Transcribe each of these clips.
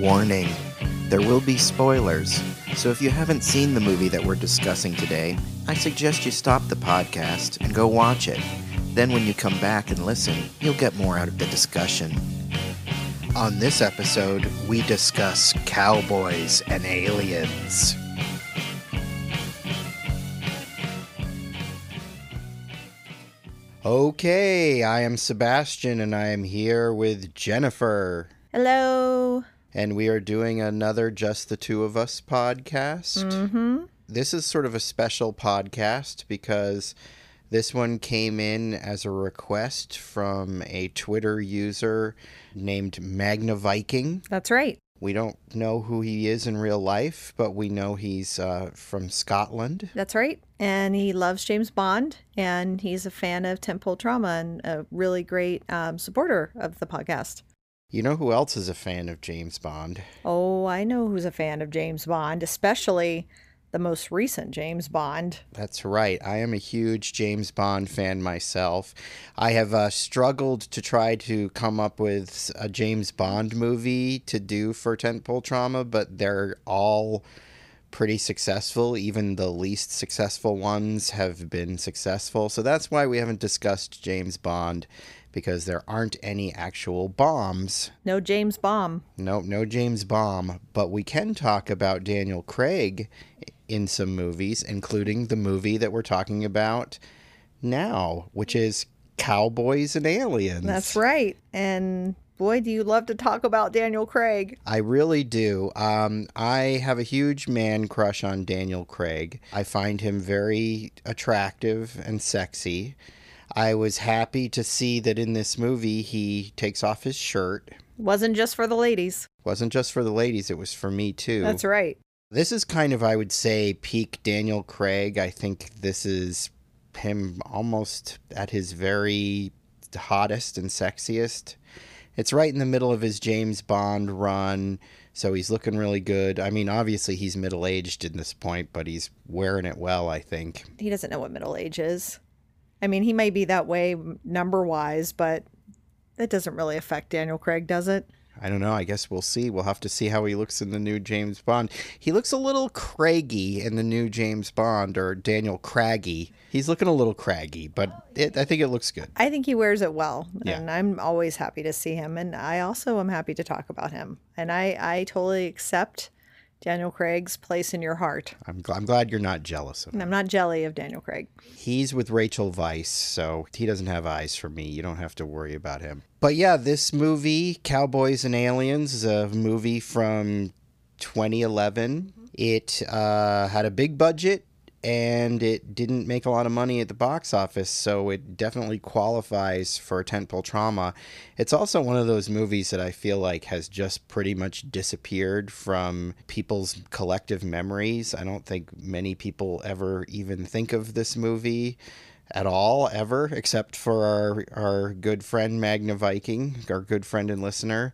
Warning there will be spoilers, so if you haven't seen the movie that we're discussing today, I suggest you stop the podcast and go watch it. Then, when you come back and listen, you'll get more out of the discussion. On this episode, we discuss cowboys and aliens. Okay, I am Sebastian and I am here with Jennifer. Hello. And we are doing another Just the Two of Us podcast. Mm-hmm. This is sort of a special podcast because this one came in as a request from a Twitter user named Magna Viking. That's right. We don't know who he is in real life, but we know he's uh, from Scotland. That's right. And he loves James Bond, and he's a fan of Tentpole Trauma and a really great um, supporter of the podcast. You know who else is a fan of James Bond? Oh, I know who's a fan of James Bond, especially the most recent James Bond. That's right. I am a huge James Bond fan myself. I have uh, struggled to try to come up with a James Bond movie to do for Tentpole Trauma, but they're all pretty successful. Even the least successful ones have been successful. So that's why we haven't discussed James Bond because there aren't any actual bombs. No James Bomb. No, no James Bomb, but we can talk about Daniel Craig in some movies, including the movie that we're talking about now, which is Cowboys and Aliens. That's right. And boy, do you love to talk about Daniel Craig. I really do. Um, I have a huge man crush on Daniel Craig. I find him very attractive and sexy. I was happy to see that in this movie he takes off his shirt. Wasn't just for the ladies. Wasn't just for the ladies, it was for me too. That's right. This is kind of, I would say, peak Daniel Craig. I think this is him almost at his very hottest and sexiest. It's right in the middle of his James Bond run, so he's looking really good. I mean, obviously he's middle aged in this point, but he's wearing it well, I think. He doesn't know what middle age is. I mean, he may be that way number wise, but that doesn't really affect Daniel Craig, does it? I don't know. I guess we'll see. We'll have to see how he looks in the new James Bond. He looks a little craggy in the new James Bond, or Daniel Craggy. He's looking a little craggy, but it, I think it looks good. I think he wears it well, Yeah. and I'm always happy to see him. And I also am happy to talk about him. And I, I totally accept Daniel Craig's place in your heart. I'm, gl- I'm glad you're not jealous of him. I'm not jelly of Daniel Craig. He's with Rachel Weisz, so he doesn't have eyes for me. You don't have to worry about him. But yeah, this movie, Cowboys and Aliens, is a movie from 2011. It uh, had a big budget and it didn't make a lot of money at the box office, so it definitely qualifies for tentpole trauma. It's also one of those movies that I feel like has just pretty much disappeared from people's collective memories. I don't think many people ever even think of this movie at all ever except for our our good friend Magna Viking, our good friend and listener.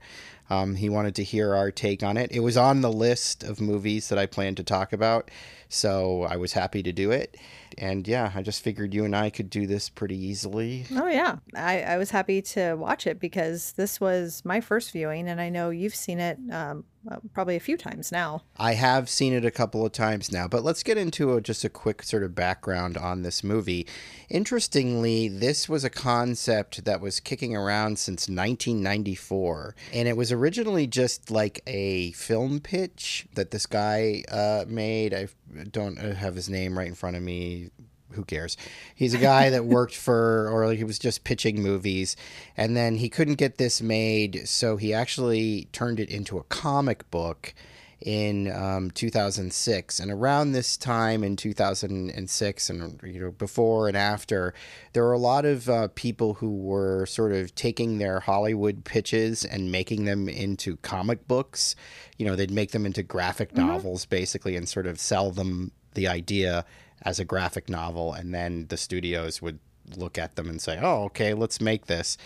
Um, he wanted to hear our take on it. It was on the list of movies that I planned to talk about, so I was happy to do it. And yeah, I just figured you and I could do this pretty easily. Oh, yeah. I, I was happy to watch it because this was my first viewing, and I know you've seen it um, uh, probably a few times now. I have seen it a couple of times now, but let's get into a, just a quick sort of background on this movie. Interestingly, this was a concept that was kicking around since 1994, and it was originally just like a film pitch that this guy uh, made. I don't have his name right in front of me who cares? He's a guy that worked for, or he was just pitching movies, and then he couldn't get this made, so he actually turned it into a comic book. in um, 2006 and around this time in 2006 and you know before and after there were a lot of uh, people who were sort of taking their hollywood pitches and making them into comic books you know they'd make them into graphic Mm-hmm. novels basically and sort of sell them the idea as a graphic novel and then the studios would look at them and say oh okay let's make this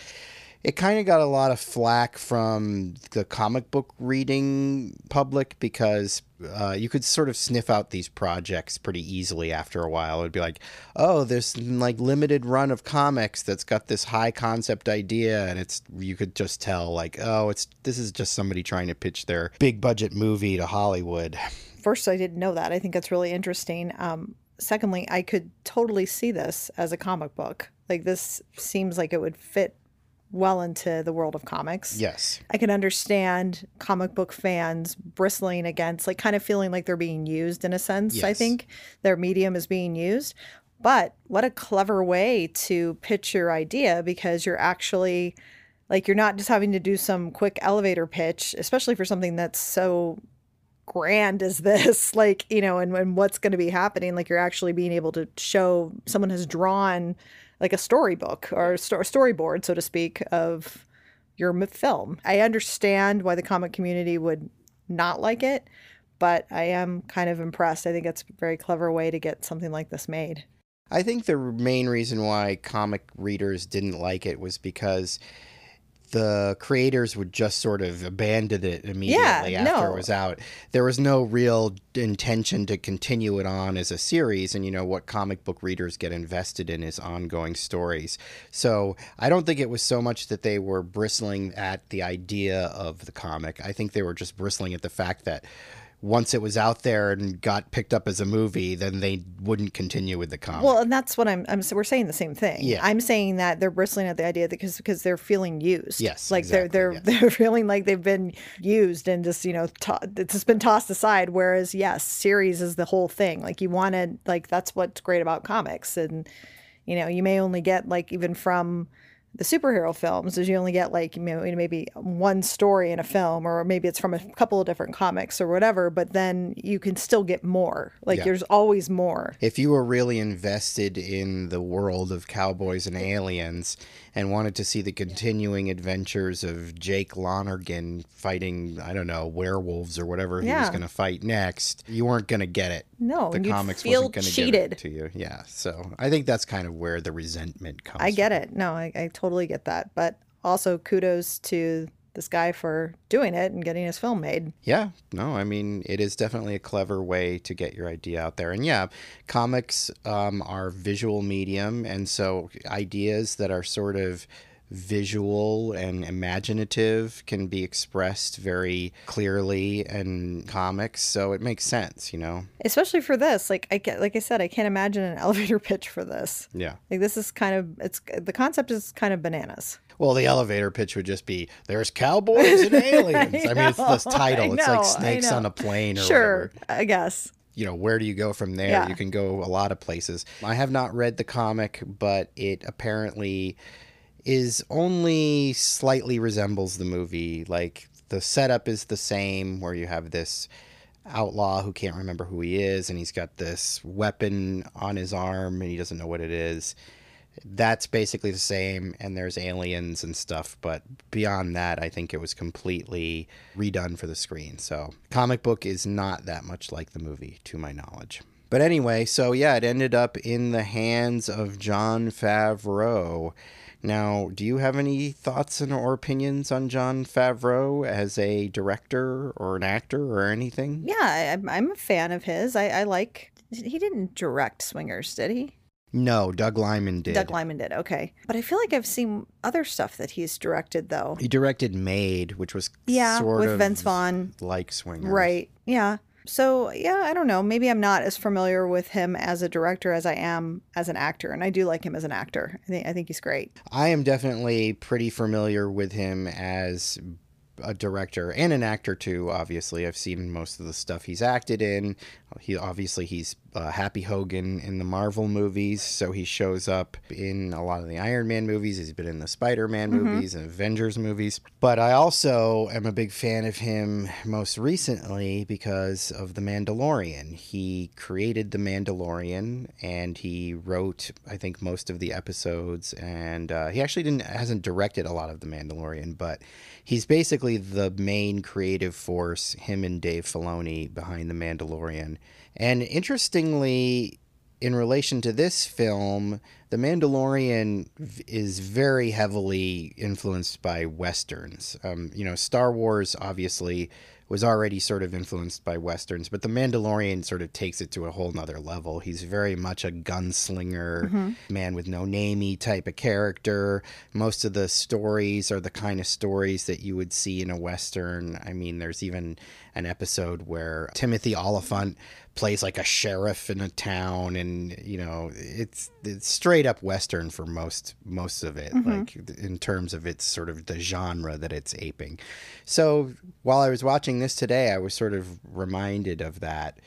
it kind of got a lot of flack from the comic book reading public because uh, you could sort of sniff out these projects pretty easily after a while. It'd be like, oh, there's like limited run of comics that's got this high concept idea, and it's you could just tell like, oh, it's this is just somebody trying to pitch their big budget movie to Hollywood. First, I didn't know that. I think that's really interesting. Um, secondly, I could totally see this as a comic book. Like this seems like it would fit well into the world of comics. Yes. I can understand comic book fans bristling against, like, kind of feeling like they're being used in a sense. I think their medium is being used. But what a clever way to pitch your idea because you're actually, like, you're not just having to do some quick elevator pitch, especially for something that's so grand is this, like, you know, and, and what's going to be happening. Like, you're actually being able to show someone has drawn like a storybook or a sto- storyboard, so to speak, of your film. I understand why the comic community would not like it, but I am kind of impressed. I think it's a very clever way to get something like this made. I think the main reason why comic readers didn't like it was because the creators would just sort of abandon it immediately Yeah, after no. it was out. There was no real intention to continue it on as a series, and you know what comic book readers get invested in is ongoing stories. So I don't think it was so much that they were bristling at the idea of the comic. I think they were just bristling at the fact that once it was out there and got picked up as a movie, then they wouldn't continue with the comic. Well, and that's what I'm. I'm. So we're saying the same thing. Yeah. I'm saying that they're bristling at the idea because because they're feeling used. Yes, like exactly, they're they're they're feeling like they've been used and just you know to, it's just been tossed aside. Whereas yes, series is the whole thing. Like you wanted like that's what's great about comics, and you know you may only get like even from the superhero films is you only get like you know maybe one story in a film or maybe it's from a couple of different comics or whatever but then you can still get more. Like Yeah. there's always more. If you were really invested in the world of cowboys and aliens and wanted to see the continuing adventures of Jake Lonergan fighting, I don't know, werewolves or whatever he was going to fight next, you weren't going to get it. no The comics feel wasn't going to cheated it to you. Yeah. So I think that's kind of where the resentment comes I get from. it. No, I, I totally get that. But also kudos to this guy for doing it and getting his film made. Yeah, no, I mean, it is definitely a clever way to get your idea out there. And yeah, comics um, are visual medium. And so ideas that are sort of visual and imaginative can be expressed very clearly in comics. So it makes sense, you know? Especially for this. Like I get like I said, I can't imagine an elevator pitch for this. Yeah. Like this is kind of it's the concept is kind of bananas. Well, the elevator pitch would just be there's cowboys and aliens. I, mean, it's this title. I it's like snakes on a plane or Sure, whatever. I guess. you know, where do you go from there? Yeah. You can go a lot of places. I have not read the comic, but it apparently is only slightly resembles the movie. Like the setup is the same, where you have this outlaw who can't remember who he is, and he's got this weapon on his arm, and he doesn't know what it is. That's basically the same, and there's aliens and stuff, but beyond that, I think it was completely redone for the screen. So, comic book is not that much like the movie, to my knowledge. But anyway, so yeah, it ended up in the hands of Jon Favreau. Now, do you have any thoughts and or opinions on Jon Favreau as a director or an actor or anything? Yeah, I, I'm- I'm a fan of his. I, I like. He didn't direct Swingers, did he? No, Doug Liman did. Doug Liman did. Okay, but I feel like I've seen other stuff that he's directed though. He directed Made, which was Yeah, sort with of Vince Vaughn. like Swingers. Right. Yeah. So, yeah, I don't know. Maybe I'm not as familiar with him as a director as I am as an actor, and I do like him as an actor. I think I think he's great. I am definitely pretty familiar with him as a director and an actor too. Obviously, I've seen most of the stuff he's acted in. He obviously he's uh, Happy Hogan in the Marvel movies, so he shows up in a lot of the Iron Man movies. He's been in the Spider Man Mm-hmm. movies and Avengers movies. But I also am a big fan of him most recently because of The Mandalorian. He created The Mandalorian and he wrote, I think, most of the episodes. And uh, he actually didn't hasn't directed a lot of The Mandalorian, but he's basically the main creative force. Him and Dave Filoni behind The Mandalorian. And interestingly, in relation to this film, The Mandalorian is very heavily influenced by westerns. Um, you know, Star Wars obviously was already sort of influenced by westerns, but The Mandalorian sort of takes it to a whole nother level. He's very much a gunslinger, mm-hmm. man with no namey type of character. Most of the stories are the kind of stories that you would see in a western. I mean, there's even an episode where Timothy Olyphant plays like a sheriff in a town and you know it's it's straight up western for most most of it mm-hmm. like in terms of its sort of the genre that it's aping so while i was watching this today i was sort of reminded of that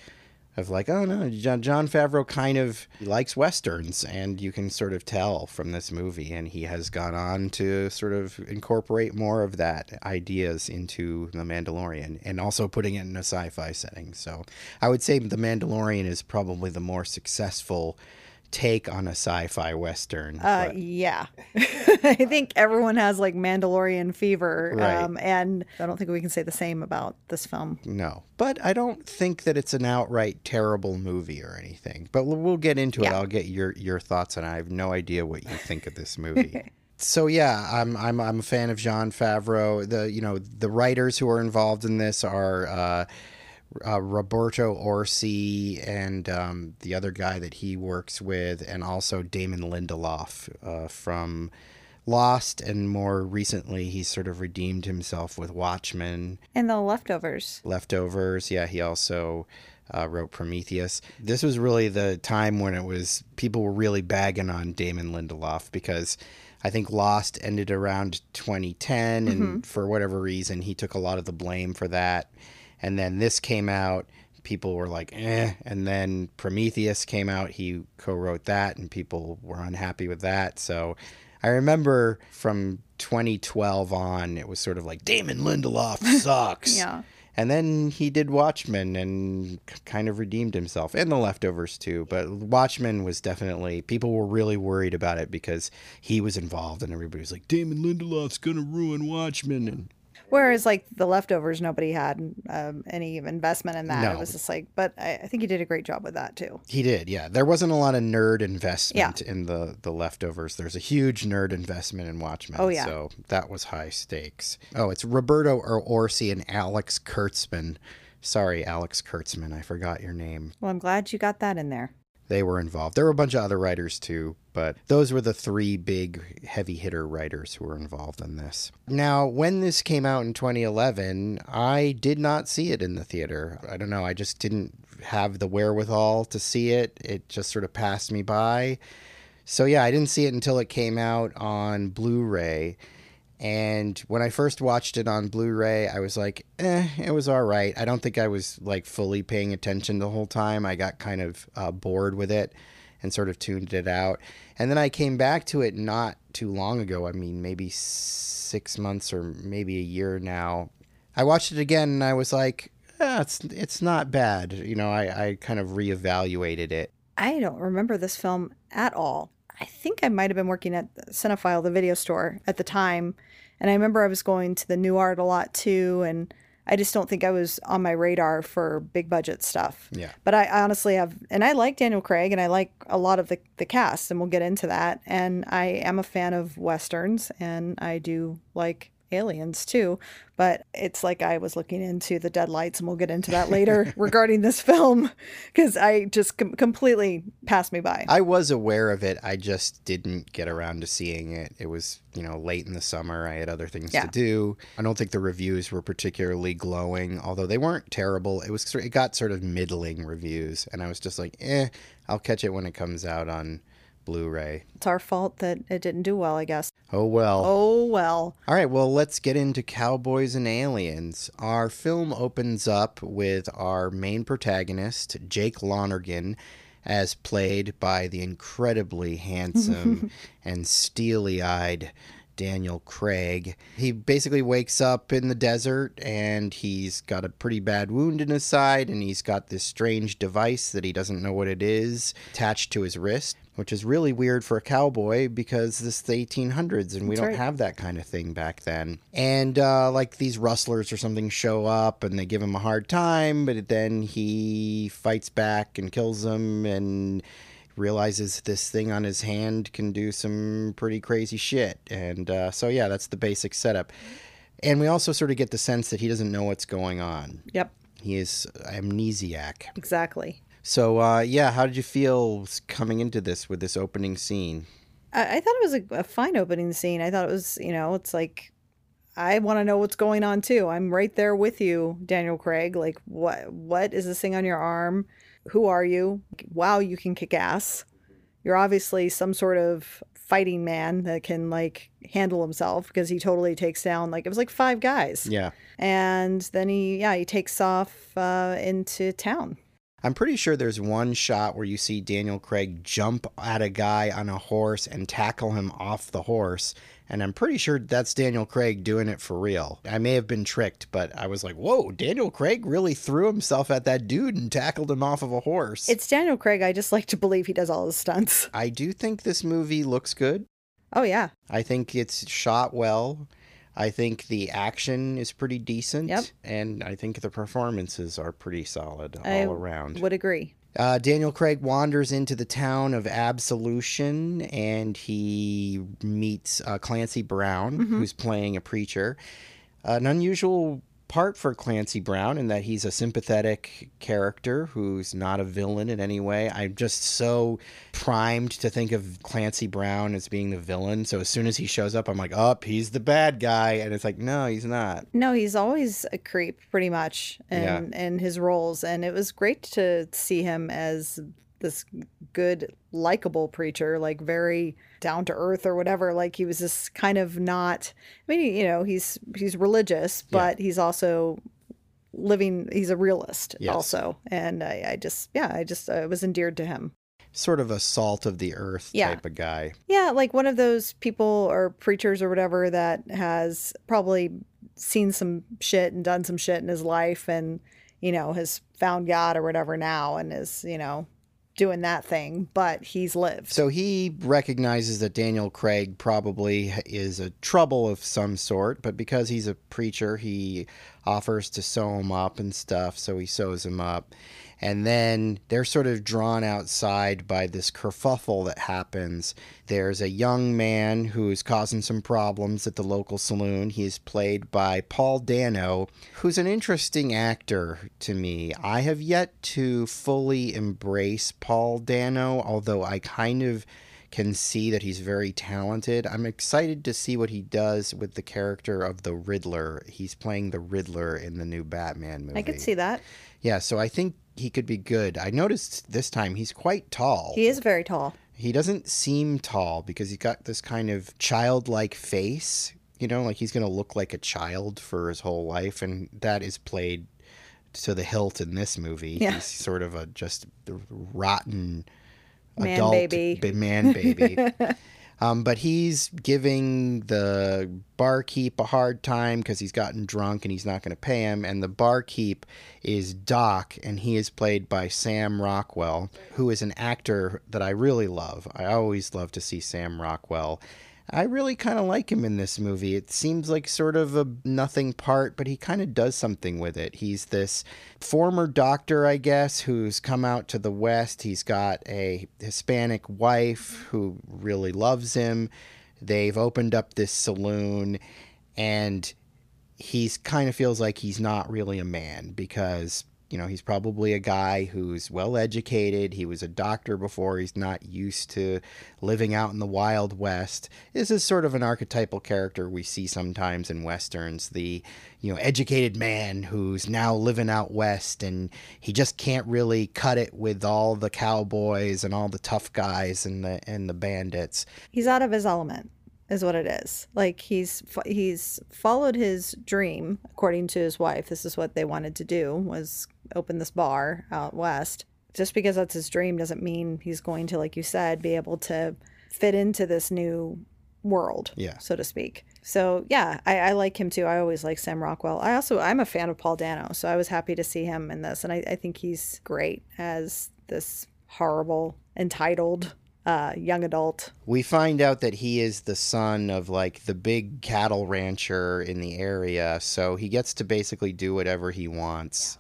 of like oh no john, jon favreau kind of likes westerns and you can sort of tell from this movie and he has gone on to sort of incorporate more of that ideas into the mandalorian and also putting it in a sci-fi setting. So i would say the mandalorian is probably the more successful take on a sci-fi western Uh, yeah. I think everyone has like Mandalorian fever. Right. Um, and I don't think we can say the same about this film. No, but I don't think that it's an outright terrible movie or anything. But we'll- we'll get into it. I'll get your your thoughts, and I have no idea what you think of this movie. so yeah, I'm I'm I'm a fan of Jon Favreau. The you know the writers who are involved in this are. Uh, uh, Roberto Orci and um, the other guy that he works with, and also Damon Lindelof uh, from Lost, and more recently, he's sort of redeemed himself with Watchmen. And the leftovers. leftovers yeah he also uh, wrote prometheus. This was really the time when it was people were really bagging on damon lindelof because i think lost ended around 2010 and for whatever reason he took a lot of the blame for that and then this came out people were like eh and then prometheus came out he co-wrote that and people were unhappy with that so I remember from 2012 on, it was sort of like Damon Lindelof sucks. Yeah. And then he did Watchmen and kind of redeemed himself, and The Leftovers too. But Watchmen was definitely people were really worried about it because he was involved, and everybody was like, "Damon Lindelof's gonna ruin Watchmen." And Whereas like the leftovers, nobody had um, any investment in that. No. It was just like, but I, I think he did a great job with that too. he did, yeah. There wasn't a lot of nerd investment in the the Leftovers. There's a huge nerd investment in Watchmen. Oh, yeah. so that was high stakes. Oh, it's Roberto or Orci and Alex Kurtzman. Sorry, Alex Kurtzman, I forgot your name. Well, I'm glad you got that in there. They were involved. There were a bunch of other writers too, but those were the three big heavy hitter writers who were involved in this. Now, when this came out in 2011, I did not see it in the theater. I don't know, I just didn't have the wherewithal to see it. It just sort of passed me by. So, yeah, I didn't see it until it came out on Blu ray. And when I first watched it on Blu-ray, I was like, "eh, it was all right." I don't think I was like fully paying attention the whole time. I got kind of uh, bored with it and sort of tuned it out. And then I came back to it not too long ago. I mean, maybe six months or maybe a year now. I watched it again and I was like, ah, "It's it's not bad." You know, I I kind of reevaluated it. I don't remember this film at all. I think I might have been working at Cinefile, the video store, at the time. And I remember I was going to the Nuart a lot too. And I just don't think I was on my radar for big budget stuff. Yeah. But I honestly have, and I like Daniel Craig and I like a lot of the, the cast, and we'll get into that. And I am a fan of Westerns and I do like aliens too. But it's like I was looking into the deadlights, and we'll get into that later regarding this film because I just com- completely passed me by. I was aware of it. I just didn't get around to seeing it. It was, you know, late in the summer. I had other things Yeah. to do. I don't think the reviews were particularly glowing, although they weren't terrible. It was it got sort of middling reviews, and I was just like, eh, I'll catch it when it comes out on Blu ray. It's our fault that it didn't do well, I guess. Oh well. Oh, well. All right, well, let's get into Cowboys and Aliens. Our film opens up with our main protagonist, Jake Lonergan, as played by the incredibly handsome and steely eyed Daniel Craig. He basically wakes up in the desert and he's got a pretty bad wound in his side and he's got this strange device that he doesn't know what it is attached to his wrist. Which is really weird for a cowboy because this is the 1800s and we That's don't right. have that kind of thing back then. And uh, like these rustlers or something show up and they give him a hard time, but then he fights back and kills them and realizes this thing on his hand can do some pretty crazy shit. And uh, so, yeah, that's the basic setup. And we also sort of get the sense that he doesn't know what's going on. Yep, He is amnesiac. exactly. So, uh, yeah, how did you feel coming into this with this opening scene? I, I thought it was a, a fine opening scene. I thought it was, you know, it's like I want to know what's going on too. I'm right there with you, Daniel Craig. Like, what what is this thing on your arm? Who are you? Wow, you can kick ass. You're obviously some sort of fighting man that can like handle himself because he totally takes down like it was like five guys. Yeah. And then he yeah he takes off uh, into town. I'm pretty sure there's one shot where you see Daniel Craig jump at a guy on a horse and tackle him off the horse. And I'm pretty sure that's Daniel Craig doing it for real. I may have been tricked, but I was like, whoa, Daniel Craig really threw himself at that dude and tackled him off of a horse. It's Daniel Craig. I just like to believe he does all his stunts. I do think this movie looks good. Oh yeah, I think it's shot well. I think the action is pretty decent. Yep. And I think the performances are pretty solid all I around. would agree. Uh, Daniel Craig wanders into the town of Absolution and he meets uh, Clancy Brown, Mm-hmm. who's playing a preacher. An unusual part for Clancy Brown in that he's a sympathetic character who's not a villain in any way. I'm just so primed to think of Clancy Brown as being the villain. So as soon as he shows up, I'm like, oh, he's the bad guy. And it's like, no, he's not. No, he's always a creep, pretty much, in Yeah. in his roles, and it was great to see him as this good, likable preacher, like very down to earth or whatever. Like he was just kind of not. I mean, you know, he's he's religious, but he's also living. He's a realist Yes. also, and I, I just yeah, I just I was endeared to him. Sort of a salt of the earth Yeah. type of guy. Yeah, like one of those people or preachers or whatever that has probably seen some shit and done some shit in his life and, you know, has found God or whatever now and is, you know, doing that thing, but he's lived. So he recognizes that Daniel Craig probably is a trouble of some sort, but because he's a preacher, he offers to sew him up and stuff. So he sews him up. And then they're sort of drawn outside by this kerfuffle that happens. There's a young man who's causing some problems at the local saloon. He is played by Paul Dano, who's an interesting actor to me. I have yet to fully embrace Paul Dano, although I kind of can see that he's very talented. I'm excited to see what he does with the character of the Riddler. He's playing the Riddler in the new Batman movie. I could see that. Yeah, so I think he could be good. I noticed this time he's quite tall. He is very tall. He doesn't seem tall because he's got this kind of childlike face, you know, like he's going to look like a child for his whole life and that is played to the hilt in this movie. Yeah. He's sort of a just rotten Man adult baby. man baby. um, but he's giving the barkeep a hard time because he's gotten drunk and he's not going to pay him. And the barkeep is Doc, and he is played by Sam Rockwell, who is an actor that I really love. I always love to see Sam Rockwell. I really kind of like him in this movie. It seems like sort of a nothing part, but he kind of does something with it. He's this former doctor, I guess, who's come out to the West. He's got a Hispanic wife who really loves him. They've opened up this saloon, and he's kind of feels like he's not really a man because you know, he's probably a guy who's well educated. He was a doctor before. He's not used to living out in the Wild West. This is sort of an archetypal character we see sometimes in westerns. The, you know, educated man who's now living out west and he just can't really cut it with all the cowboys and all the tough guys and the and the bandits. He's out of his element is what it is. Like he's he's followed his dream according to his wife. This is what they wanted to do was open this bar out west. Just because that's his dream doesn't mean he's going to like you said be able to fit into this new world, Yeah. so to speak. So yeah, I, I like him too. I always like Sam Rockwell. I also I'm a fan of Paul Dano, so I was happy to see him in this, and I, I think he's great as this horrible, entitled uh, young adult. We find out that he is the son of like the big cattle rancher in the area, so he gets to basically do whatever he wants,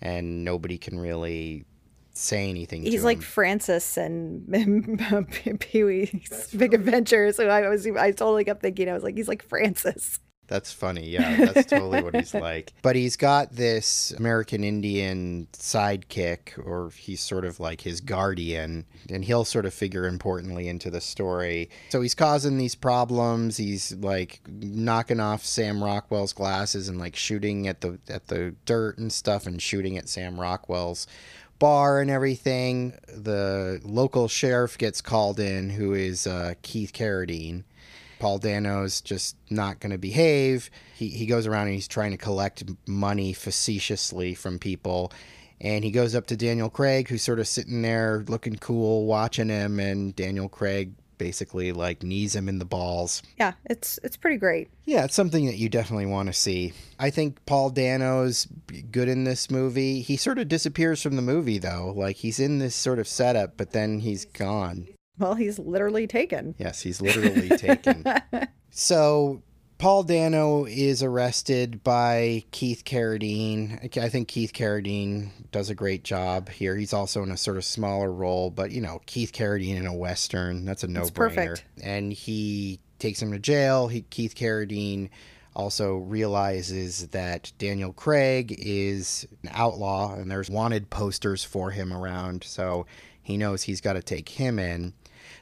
and nobody can really say anything. He's to like him. Francis and Pee Wee's Big Adventure. So I was, I totally kept thinking, I was like, he's like Francis. That's funny. Yeah, that's totally what he's like. But he's got this American Indian sidekick, or he's sort of like his guardian, and he'll sort of figure importantly into the story. So he's causing these problems. He's like knocking off Sam Rockwell's glasses and like shooting at the at the dirt and stuff, and shooting at Sam Rockwell's bar and everything. The local sheriff gets called in, who is uh, Keith Carradine. Paul Dano's just not going to behave. He, he goes around and he's trying to collect money facetiously from people. And he goes up to Daniel Craig, who's sort of sitting there looking cool, watching him. And Daniel Craig basically like knees him in the balls. Yeah, it's it's pretty great. Yeah, it's something that you definitely want to see. I think Paul Dano's good in this movie. He sort of disappears from the movie, though. Like he's in this sort of setup, but then he's gone. Well, he's literally taken. Yes, he's literally taken. So Paul Dano is arrested by Keith Carradine. I think Keith Carradine does a great job here. He's also in a sort of smaller role, but you know, Keith Carradine in a western, that's a no-brainer. perfect. And he takes him to jail. He Keith Carradine also realizes that Daniel Craig is an outlaw and there's wanted posters for him around, so he knows he's got to take him in.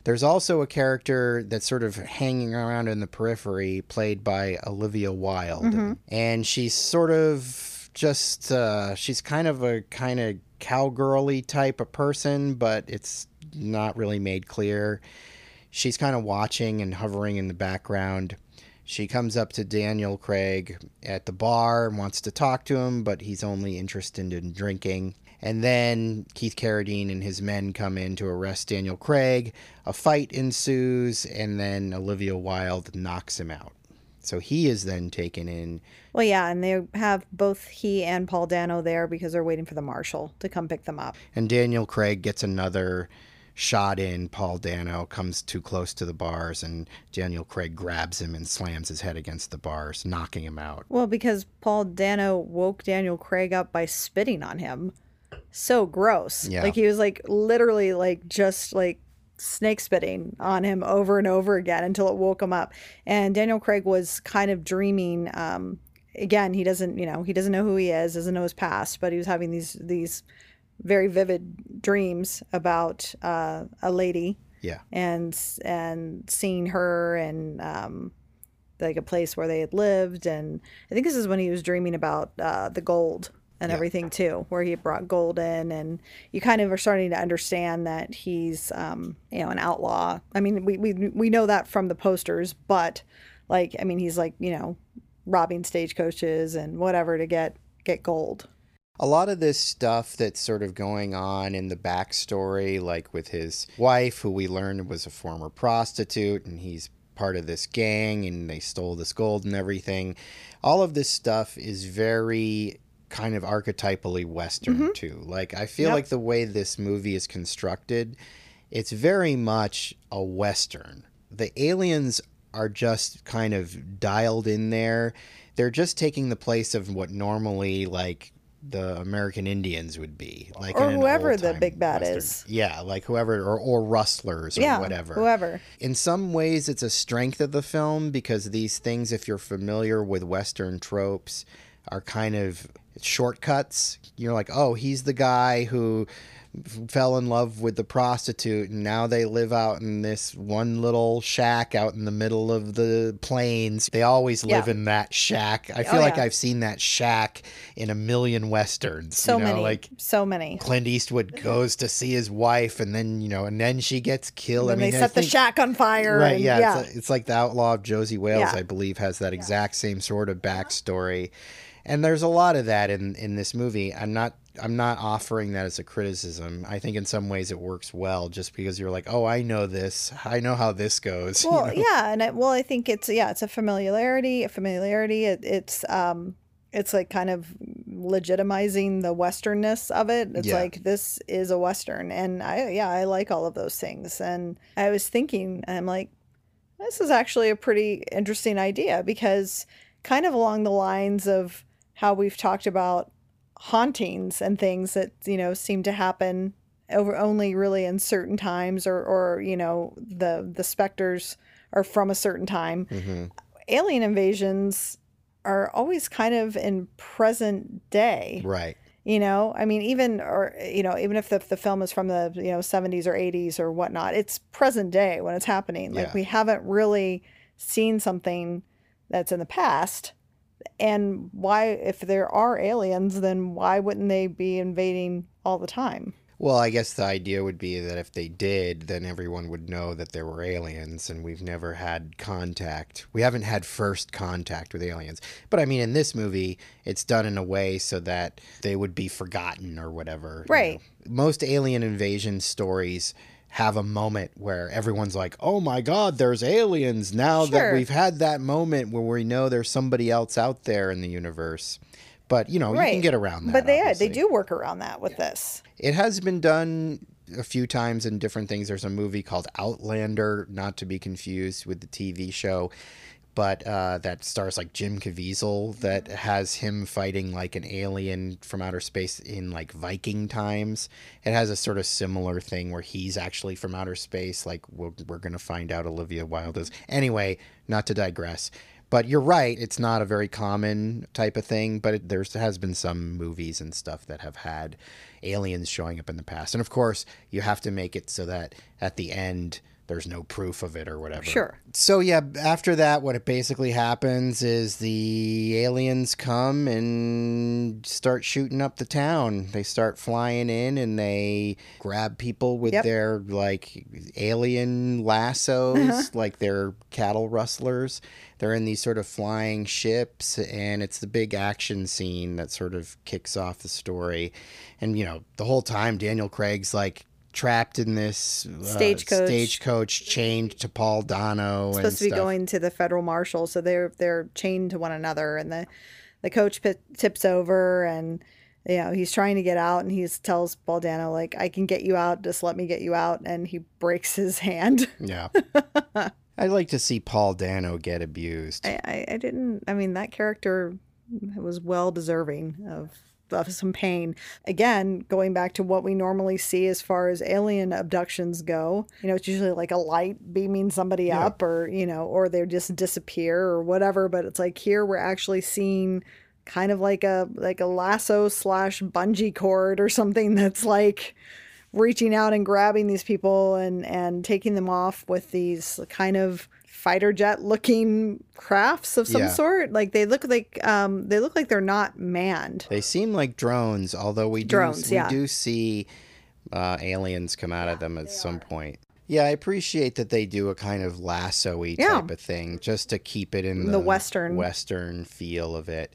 There's also a character that's sort of hanging around in the periphery, played by Olivia Wilde, and she's sort of just uh, she's kind of a kind of cowgirly type of person, but it's not really made clear. She's kind of watching and hovering in the background. She comes up to Daniel Craig at the bar and wants to talk to him, but he's only interested in drinking. And then Keith Carradine and his men come in to arrest Daniel Craig. A fight ensues, and then Olivia Wilde knocks him out. So he is then taken in. Well, yeah, and they have both he and Paul Dano there because they're waiting for the marshal to come pick them up. And Daniel Craig gets another shot in. Paul Dano comes too close to the bars, and Daniel Craig grabs him and slams his head against the bars, knocking him out. Well, because Paul Dano woke Daniel Craig up by spitting on him. So gross. Yeah. Like he was like literally like just like snake spitting on him over and over again until it woke him up. And Daniel Craig was kind of dreaming um again, he doesn't, you know, he doesn't know who he is, doesn't know his past, but he was having these these very vivid dreams about uh, a lady Yeah. and and seeing her and um, like a place where they had lived and i think this is when he was dreaming about uh, the gold and Yeah. everything too where he brought gold in and you kind of are starting to understand that he's um, you know an outlaw i mean we, we we know that from the posters but like i mean he's like you know robbing stagecoaches and whatever to get get gold A lot of this stuff that's sort of going on in the backstory, like with his wife, who we learned was a former prostitute, and he's part of this gang, and they stole this gold and everything. All of this stuff is very kind of archetypally Western, mm-hmm. too. Like, I feel Yep. like the way this movie is constructed, it's very much a Western. The aliens are just kind of dialed in there. They're just taking the place of what normally, like, the American Indians would be, like Or whoever the big bad Western. is. Yeah, like whoever, or, or rustlers or yeah whatever. whoever In some ways, it's a strength of the film because these things, if you're familiar with Western tropes, are kind of shortcuts. You're like, oh, he's the guy who fell in love with the prostitute and now they live out in this one little shack out in the middle of the plains. They always live Yeah. in that shack. I oh, feel Oh, like yeah. I've seen that shack in a million westerns. So you know, many, like so many. Clint Eastwood goes to see his wife and then, you know, and then she gets killed. and I mean, they set the think- shack on fire. Right, and- yeah. yeah. It's, like, it's like the Outlaw of Josey Wales. I believe, has that exact same sort of backstory. And there's a lot of that in, in this movie. I'm not I'm not offering that as a criticism. I think in some ways it works well just because you're like, oh, I know this. I know how this goes. you well know? yeah and I, well i think it's yeah it's a familiarity a familiarity it, it's um it's like kind of legitimizing the westernness of it it's Yeah. like this is a western and i yeah i like all of those things and i was thinking i'm like this is actually a pretty interesting idea because kind of along the lines of how we've talked about hauntings and things that you know seem to happen over only really in certain times or or you know the the specters are from a certain time Mhm. alien invasions are always kind of in present day Right. you know i mean even or you know even if the, the film is from the you know 70s or 80s or whatnot it's present day when it's happening like Yeah. we haven't really seen something that's in the past and why if there are aliens then why wouldn't they be invading all the time Well, I guess the idea would be that if they did, then everyone would know that there were aliens, and we've never had contact. We haven't had first contact with aliens. But I mean, in this movie, it's done in a way so that they would be forgotten or whatever. you Right. know. Most alien invasion stories have a moment where everyone's like, oh my God, there's aliens. Now that we've had that moment where we know there's somebody else out there in the universe. But, you know, you can Right. get around that. but they obviously. they do work around that with this It has been done a few times in different things. There's a movie called Outlander, not to be confused with the TV show, but uh, that stars like Jim Caviezel that has him fighting like an alien from outer space in like Viking times. It has a sort of similar thing where he's actually from outer space. Like we're, we're going to find out Olivia Wilde is. Anyway, not to digress. But you're right; it's not a very common type of thing. But it, there's has been some movies and stuff that have had aliens showing up in the past, and of course, you have to make it so that at the end there's no proof of it or whatever. Sure. So yeah, after that, what it basically happens is the aliens come and start shooting up the town. They start flying in and they grab people with Yep. their like alien lassos, uh-huh. like they're cattle rustlers. They're in these sort of flying ships, and it's the big action scene that sort of kicks off the story. And you know, the whole time Daniel Craig's like trapped in this uh, Stagecoach. stagecoach chained to Paul Dano. supposed to be stuff. going to the federal marshal, so they're they're chained to one another, and the the coach pit, tips over, and you know he's trying to get out, and he tells Paul Dano like, "I can get you out, just let me get you out," and he breaks his hand. Yeah. I'd like to see Paul Dano get abused. I, I, I didn't. I mean, that character was well deserving of of some pain. Again, going back to what we normally see as far as alien abductions go, you know, it's usually like a light beaming somebody Yeah. up, or you know, or they just disappear or whatever. But it's like here we're actually seeing kind of like a like a lasso slash bungee cord or something that's like reaching out and grabbing these people and and taking them off with these kind of fighter jet looking crafts of some Yeah. sort like they look like um they look like they're not manned They seem like drones, although we do Drones, we yeah. do see uh, aliens come out of them at some point. Yeah, I appreciate that they do a kind of lasso-y Yeah. type of thing just to keep it in the, The Western. Western feel of it.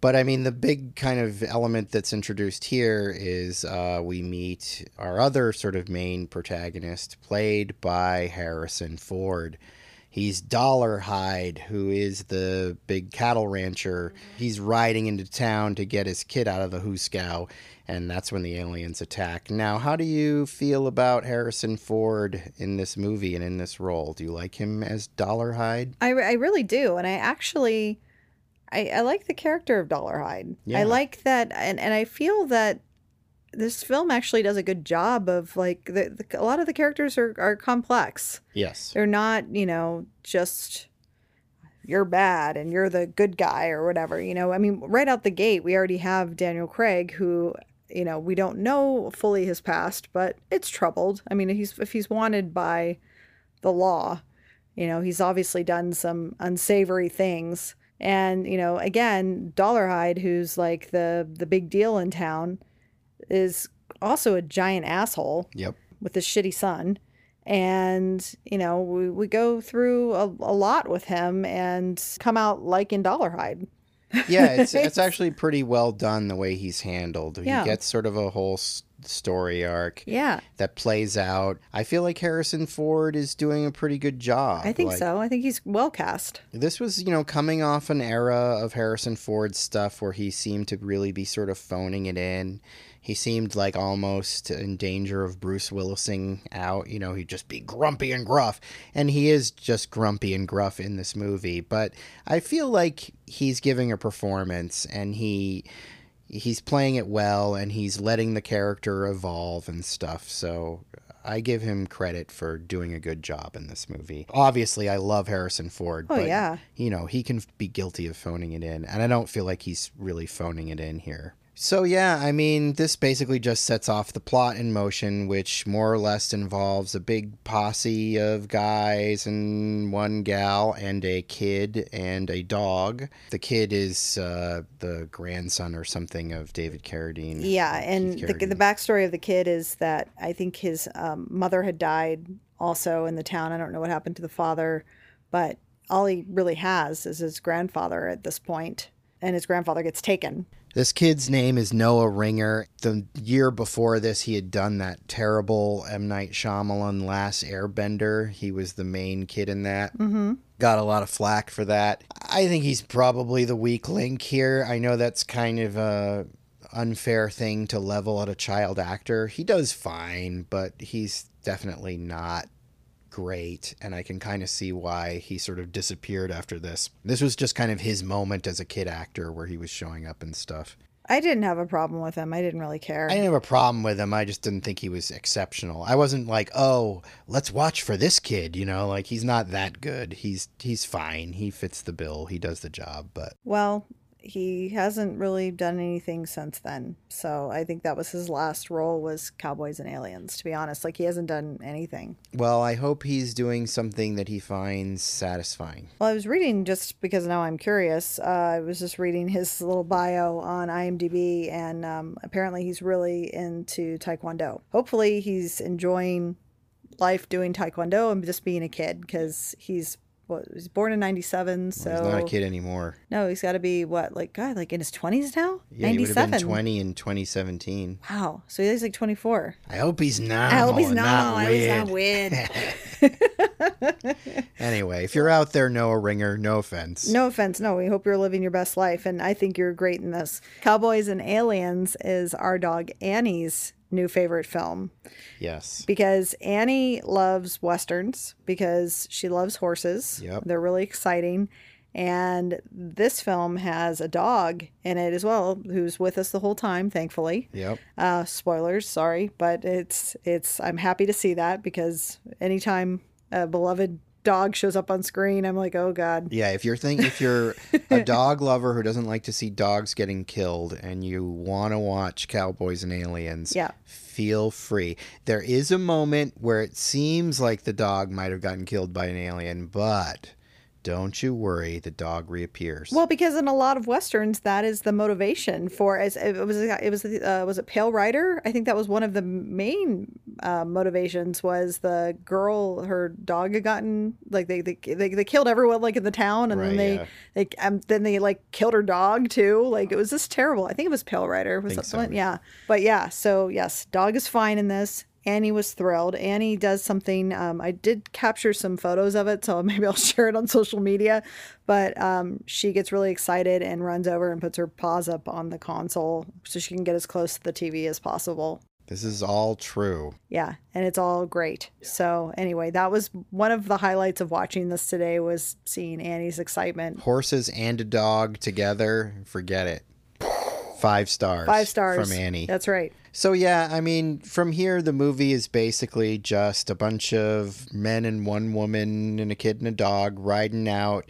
But I mean, the big kind of element that's introduced here is uh, we meet our other sort of main protagonist, played by Harrison Ford. He's Dolarhyde, who is the big cattle rancher. He's riding into town to get his kid out of the hoosegow, and that's when the aliens attack. Now, how do you feel about Harrison Ford in this movie and in this role? Do you like him as Dolarhyde? I, I really do and i actually i, I like the character of dolarhyde Yeah. i like that and, and i feel that this film actually does a good job of like the, the, a lot of the characters are, are complex Yes. they're not you know just you're bad and you're the good guy or whatever. You know, I mean, right out the gate, we already have Daniel Craig who you know we don't know fully his past but it's troubled i mean he's if he's wanted by the law you know he's obviously done some unsavory things and you know again dolarhyde who's like the the big deal in town is also a giant asshole Yep. with his shitty son and you know we, we go through a, a lot with him and come out liking dolarhyde Yeah, it's it's actually pretty well done the way he's handled. Yeah. He gets sort of a whole story arc yeah that plays out. I feel like Harrison Ford is doing a pretty good job. i think Like, so i think he's well cast This was, you know, coming off an era of Harrison Ford stuff where he seemed to really be sort of phoning it in. He seemed like almost in danger of Bruce Willising out. You know, he'd just be grumpy and gruff. And he is just grumpy and gruff in this movie. But I feel like he's giving a performance and he he's playing it well and he's letting the character evolve and stuff. So I give him credit for doing a good job in this movie. Obviously, I love Harrison Ford, Oh, but yeah. you know, he can be guilty of phoning it in, and I don't feel like he's really phoning it in here. So yeah, I mean, this basically just sets off the plot in motion, which more or less involves a big posse of guys and one gal and a kid and a dog. The kid is uh, the grandson or something of David Carradine. Yeah, and Keith the, the backstory of the kid is that I think his um, mother had died also in the town. I don't know what happened to the father, but all he really has is his grandfather at this point, and his grandfather gets taken. This kid's name is Noah Ringer. The year before this, he had done that terrible M. Night Shyamalan Last Airbender. He was the main kid in that. Mm-hmm. Got a lot of flack for that. I think he's probably the weak link here. I know that's kind of a unfair thing to level at a child actor. He does fine, but he's definitely not great and I can kind of see why he sort of disappeared after this. This was just kind of his moment as a kid actor where he was showing up and stuff. I didn't have a problem with him. I didn't really care. I didn't have a problem with him. I just didn't think he was exceptional. I wasn't like, "Oh, let's watch for this kid," you know, like he's not that good. He's he's fine. He fits the bill. He does the job, but well, he hasn't really done anything since then. So I think that was his last role was Cowboys and Aliens. To be honest, like he hasn't done anything. well, I hope he's doing something that he finds satisfying. Well, I was reading just because now I'm curious. Uh, I was just reading his little bio on IMDb, and um, apparently he's really into Taekwondo. Hopefully, he's enjoying life doing Taekwondo and just being a kid because he's what he was born in '97. So He's not a kid anymore. no, he's got to be what like God, like in his 20s now. Yeah, he would have been 20 in 2017. Wow, so he's like 24. I hope he's not. I hope he's not. I hope he's not weird. Anyway, if you're out there, Noah Ringer, no offense. No offense. No, we hope you're living your best life. And I think you're great in this. Cowboys and Aliens is our dog Annie's new favorite film Yes. because Annie loves Westerns because she loves horses. Yep. They're really exciting. And this film has a dog in it as well, who's with us the whole time, thankfully. Yep. Uh, spoilers, sorry, but it's it's. I'm happy to see that because anytime a beloved dog shows up on screen, I'm like, oh god, Yeah, if you're think if you're a dog lover who doesn't like to see dogs getting killed and you want to watch Cowboys and Aliens, Yeah. feel free. There is a moment where it seems like the dog might have gotten killed by an alien, but don't you worry, the dog reappears. Well, because in a lot of westerns, that is the motivation for as it was it was uh, was it Pale Rider? I think that was one of the main uh, motivations was the girl her dog had gotten like they they, they, they killed everyone like in the town and then they yeah. they um, then they like killed her dog too. Like it was just terrible. I think it was Pale Rider. Was that so. Yeah, but yeah. So yes, dog is fine in this. Annie was thrilled. Annie does something. Um, I did capture some photos of it, so maybe I'll share it on social media. But um, she gets really excited and runs over and puts her paws up on the console so she can get as close to the TV as possible. this is all true. Yeah, and it's all great. So anyway, that was one of the highlights of watching this today was seeing Annie's excitement. Horses and a dog together, forget it. Five stars. Five stars from Annie. That's right. So yeah, I mean, from here the movie is basically just a bunch of men and one woman and a kid and a dog riding out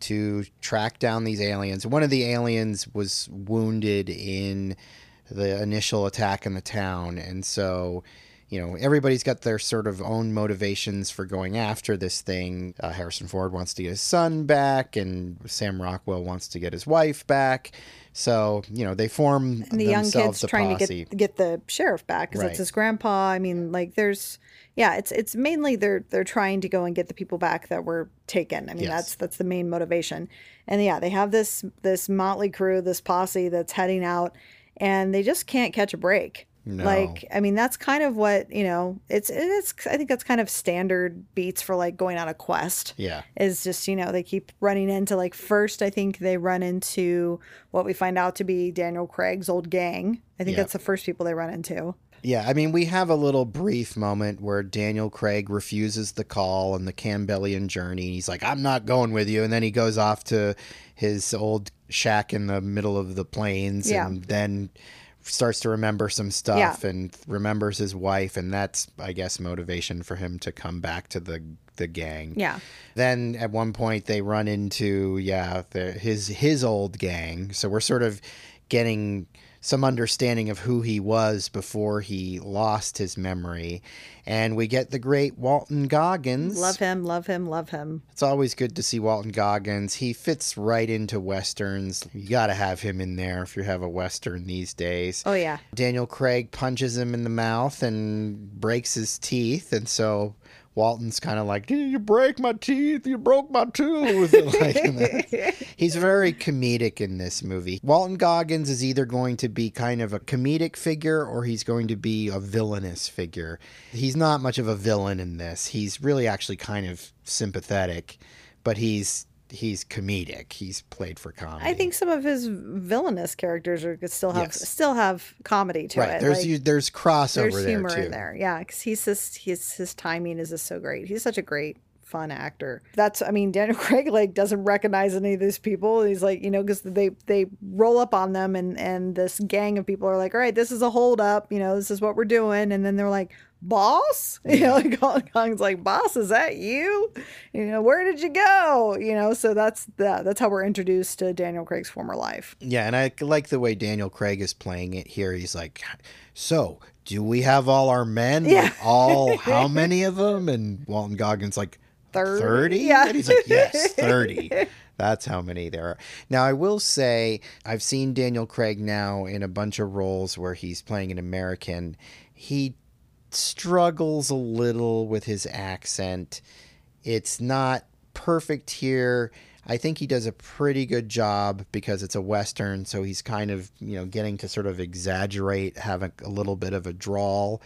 to track down these aliens. One of the aliens was wounded in the initial attack in the town, and so you know everybody's got their sort of own motivations for going after this thing. Uh, Harrison Ford wants to get his son back, and Sam Rockwell wants to get his wife back. So you know they form And the young kid's trying posse. to get get the sheriff back because Right. it's his grandpa. I mean, like there's yeah, it's it's mainly they're they're trying to go and get the people back that were taken. I mean, Yes. that's that's the main motivation. And yeah, they have this this motley crew, this posse that's heading out, and they just can't catch a break. No. Like, I mean, that's kind of what you know. It's it's. I think that's kind of standard beats for like going on a quest yeah, is just you know they keep running into like first i think they run into what we find out to be daniel craig's old gang i think Yeah. that's the first people they run into yeah. I mean, we have a little brief moment where Daniel Craig refuses the call on the Campbellian journey. He's like, "I'm not going with you," and then he goes off to his old shack in the middle of the plains, Yeah. and then starts to remember some stuff Yeah. and remembers his wife, and that's, I guess, motivation for him to come back to the the gang. yeah Then at one point they run into yeah the, his his old gang. So we're sort of getting some understanding of who he was before he lost his memory, and we get the great Walton Goggins. love him love him love him It's always good to see Walton Goggins. He fits right into westerns. You got to have him in there if you have a western these days. oh yeah Daniel Craig punches him in the mouth and breaks his teeth, and so Walton's kind of like, "Did you break my teeth? You broke my tooth." Like, he's very comedic in this movie. Walton Goggins is either going to be kind of a comedic figure or he's going to be a villainous figure. He's not much of a villain in this. He's really actually kind of sympathetic, but he's he's comedic. He's played for comedy. i think some of his villainous characters are still have Yes. still have comedy to right. it There's like, you, there's crossover there's there humor too. in there yeah because he's just his his timing is just so great he's such a great fun actor that's i mean daniel craig like doesn't recognize any of these people he's like you know because they they roll up on them and and this gang of people are like all right this is a hold up you know this is what we're doing and then they're like boss you know like Kong's like boss is that you you know where did you go you know so that's that that's how we're introduced to daniel craig's former life Yeah, and I like the way Daniel Craig is playing it here. He's like, "So, do we have all our men? Yeah. Like, all how many of them?" And Walton Goggins like, 30? 30? Yeah. And he's like, "Yes, 30." That's how many there are. Now, I will say I've seen Daniel Craig now in a bunch of roles where he's playing an American. He struggles a little with his accent. It's not perfect here. I think he does a pretty good job because it's a western, so he's kind of, you know, getting to sort of exaggerate, have a, a little bit of a drawl.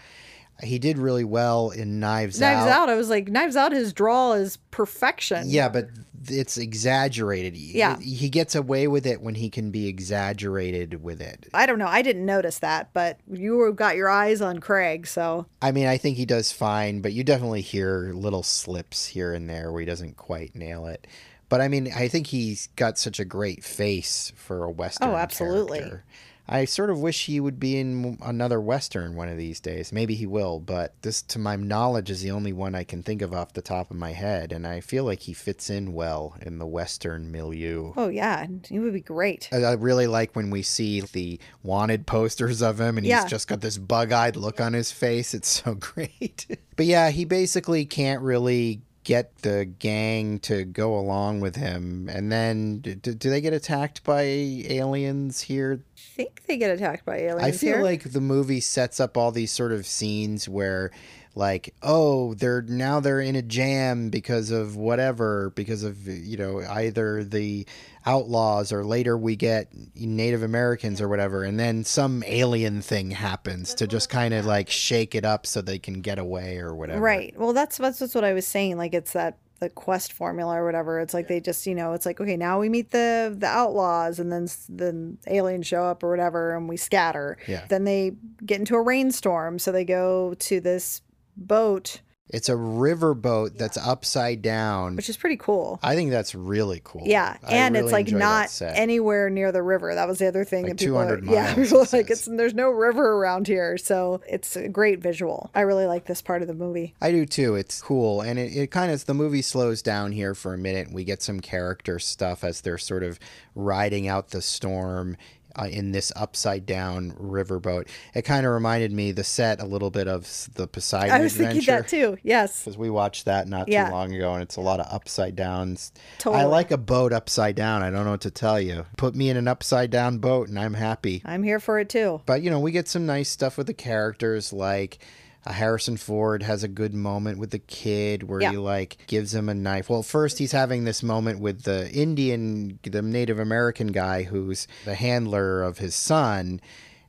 He did really well in Knives, out. knives out. i was like knives out his draw is perfection Yeah, but it's exaggerated. Yeah. He gets away with it when he can be exaggerated with it. I don't know. I didn't notice that, but you got your eyes on Craig, so I mean, I think he does fine, but you definitely hear little slips here and there where he doesn't quite nail it. But I mean, I think he's got such a great face for a western. Oh, absolutely. character. I sort of wish he would be in another western one of these days. Maybe he will, but this, to my knowledge, is the only one I can think of off the top of my head, and I feel like he fits in well in the western milieu. oh yeah, he would be great. I I really like when we see the wanted posters of him and Yeah. he's just got this bug eyed look on his face. It's so great. but yeah, he basically can't really get the gang to go along with him. And then do, do they get attacked by aliens here? I think they get attacked by aliens. I feel here. like the movie sets up all these sort of scenes where like oh they're now they're in a jam because of whatever because of you know either the outlaws or later we get native americans or whatever and then some alien thing happens to just kind of like shake it up so they can get away or whatever right. Well, that's that's what I was saying. Like it's that the quest formula or whatever. It's like they just you know it's like okay now we meet the the outlaws and then then aliens show up or whatever and we scatter. Yeah. Then they get into a rainstorm, so they go to this boat It's a riverboat that's upside down. which is pretty cool. I think that's really cool. Yeah, I and really it's like not anywhere near the river. That was the other thing Like that people, are, 200 yeah, people it like it's there's no river around here, so it's a great visual. I really like this part of the movie. I do too. It's cool. And it, it kind of, the movie slows down here for a minute. We get some character stuff as they're sort of riding out the storm uh, in this upside down riverboat. It kind of reminded me, the set, a little bit of the Poseidon I was thinking that too. Yes, Because we watched that not Yeah. too long ago, and it's a lot of upside downs. I like a boat upside down. I don't know what to tell you. Put me in an upside down boat, and I'm happy. I'm here for it too. But you know, we get some nice stuff with the characters, like Harrison Ford has a good moment with the kid where Yeah. he like gives him a knife. Well, first he's having this moment with the Indian, the Native American guy who's the handler of his son.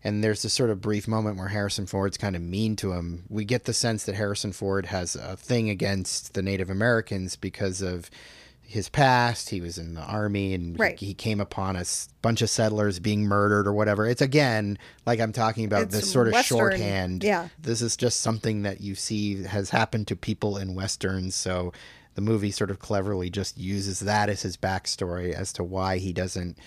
And there's this sort of brief moment where Harrison Ford's kind of mean to him. We get the sense that Harrison Ford has a thing against the Native Americans because of his past. He was in the army and he- he, came upon a s- bunch of settlers being murdered or whatever. It's again, like I'm talking about It's this sort of Western, shorthand. yeah. This is just something that you see has happened to people in Westerns. So the movie sort of cleverly just uses that as his backstory as to why he doesn't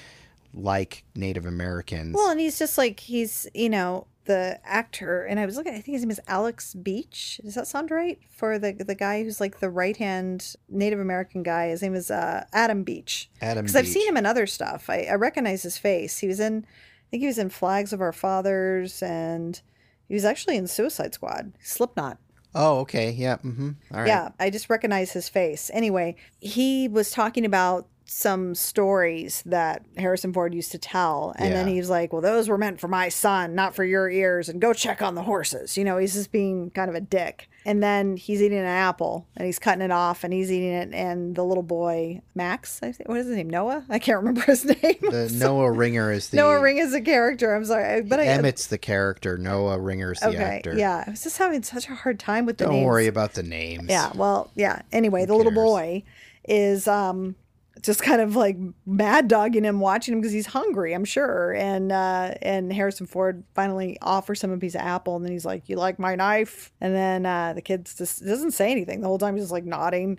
like Native Americans. Well, and he's just like he's you know the actor, and I was looking. I think his name is Alex Beach. Does that sound right for the the guy who's like the right hand Native American guy? His name is uh, Adam Beach. Adam Because I've seen him in other stuff. I, I recognize his face. He was in, I think he was in Flags of Our Fathers, and he was actually in Suicide Squad, Slipknot. Oh, okay. Yeah. Mm-hmm. All right. Yeah, I just recognize his face. Anyway, he was talking about some stories that Harrison Ford used to tell. And then Yeah. he was like, Well, those were meant for my son, not for your ears, and go check on the horses. You know, he's just being kind of a dick. And then he's eating an apple and he's cutting it off and he's eating it. And the little boy, Max, I think, what is his name? Noah? I can't remember his name. The Noah Ringer is the Noah Ring is a character. I'm sorry. But I, Emmett's the character. Noah Ringer's the okay. actor. Yeah. I was just having such a hard time with the Don't names. worry about the names. Yeah, well, yeah. Anyway, the little boy is um just kind of like mad dogging him, watching him because he's hungry, I'm sure. And uh and Harrison Ford finally offers him a piece of apple, and then he's like, "You like my knife?" And then uh the kid just doesn't say anything the whole time. He's just like nodding.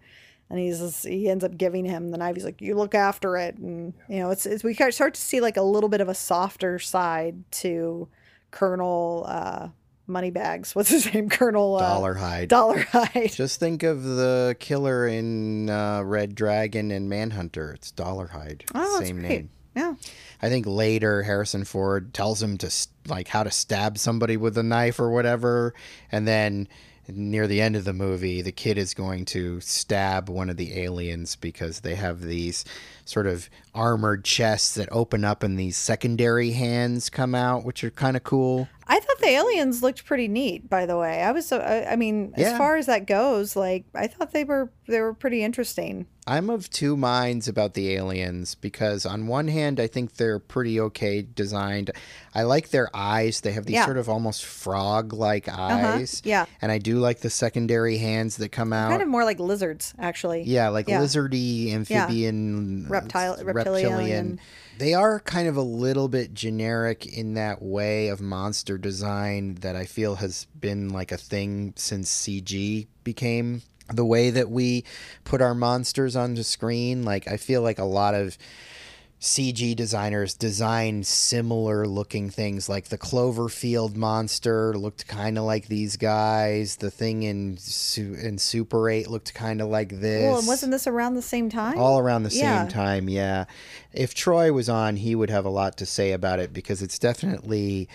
And he's just, he ends up giving him the knife. He's like, "You look after it," and you know, it's, it's we start to see like a little bit of a softer side to Colonel uh, Moneybags. What's his name? Colonel uh, Dollar Hide. Dolarhyde. Just think of the killer in uh, Red Dragon and Manhunter. It's Dolarhyde. Oh, that's Same great. name. Yeah. I think later Harrison Ford tells him to like how to stab somebody with a knife or whatever, and then near the end of the movie, the kid is going to stab one of the aliens because they have these sort of armored chests that open up and these secondary hands come out, which are kind of cool. I thought the aliens looked pretty neat, by the way. I was, so I, I mean, as Yeah. far as that goes, like I thought they were they were pretty interesting. I'm of two minds about the aliens because on one hand I think they're pretty okay designed. I like their eyes. They have these Yeah. sort of almost frog-like uh-huh. eyes. Yeah. And I do like the secondary hands that come out. Kind of more like lizards, actually. yeah, like yeah. lizardy, amphibian, Reptile- uh, reptilian. They are kind of a little bit generic in that way of monster design that I feel has been like a thing since CG became the way that we put our monsters onto screen. Like I feel like a lot of CG designers design similar looking things like the Cloverfield monster looked kind of like these guys. The thing in in Super 8 looked kind of like this. Well, and wasn't this around the same time? all around the Yeah. same time, yeah. If Troy was on, he would have a lot to say about it because it's definitely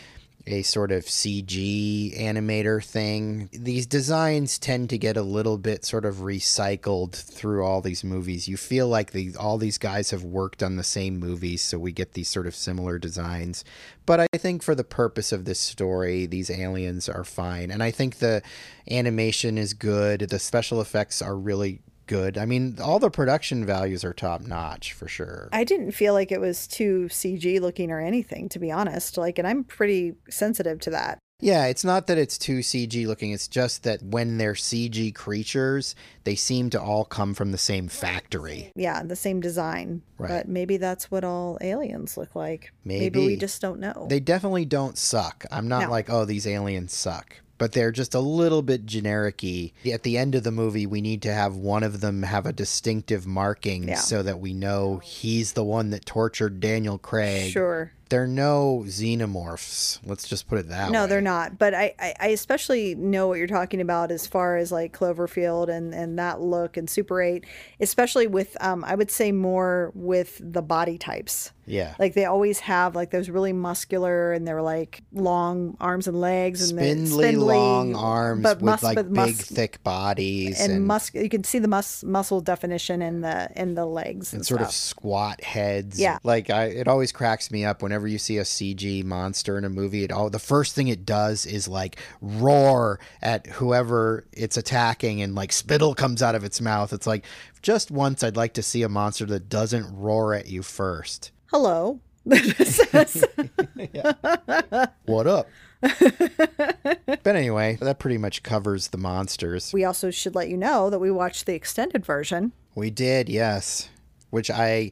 a sort of CG animator thing. These designs tend to get a little bit sort of recycled through all these movies. You feel like the, all these guys have worked on the same movies, so we get these sort of similar designs. But I think for the purpose of this story, these aliens are fine. And I think the animation is good. The special effects are really good. I mean, all the production values are top notch for sure. I didn't feel like it was too CG looking or anything, to be honest. Like, and I'm pretty sensitive to that. Yeah, it's not that it's too CG looking. It's just that when they're CG creatures, they seem to all come from the same factory. Yeah, the same design. Right. But maybe that's what all aliens look like. Maybe, Maybe. we just don't know. They definitely don't suck. I'm not No. like, oh, these aliens suck. But they're just a little bit generic-y. At the end of the movie, we need to have one of them have a distinctive marking Yeah. so that we know he's the one that tortured Daniel Craig. Sure. They're no xenomorphs. Let's just put it that way. No, they're not. But I, I, I especially know what you're talking about as far as like Cloverfield and, and that look and Super 8, especially with, um, I would say more with the body types. Yeah. Like they always have like those really muscular and they're like long arms and legs and they're spindly, long arms but with mus- like but big, mus- thick bodies and, and, mus- you can see the mus- muscle definition in the in the legs and, and sort of squat heads. Yeah. Like I, it always cracks me up whenever you see a CG monster in a movie. It all the first thing it does is like roar at whoever it's attacking, and like spittle comes out of its mouth. It's like just once I'd like to see a monster that doesn't roar at you first. Hello. What up? but anyway, that pretty much covers the monsters. we also should let you know that we watched the extended version. We did, yes. Which I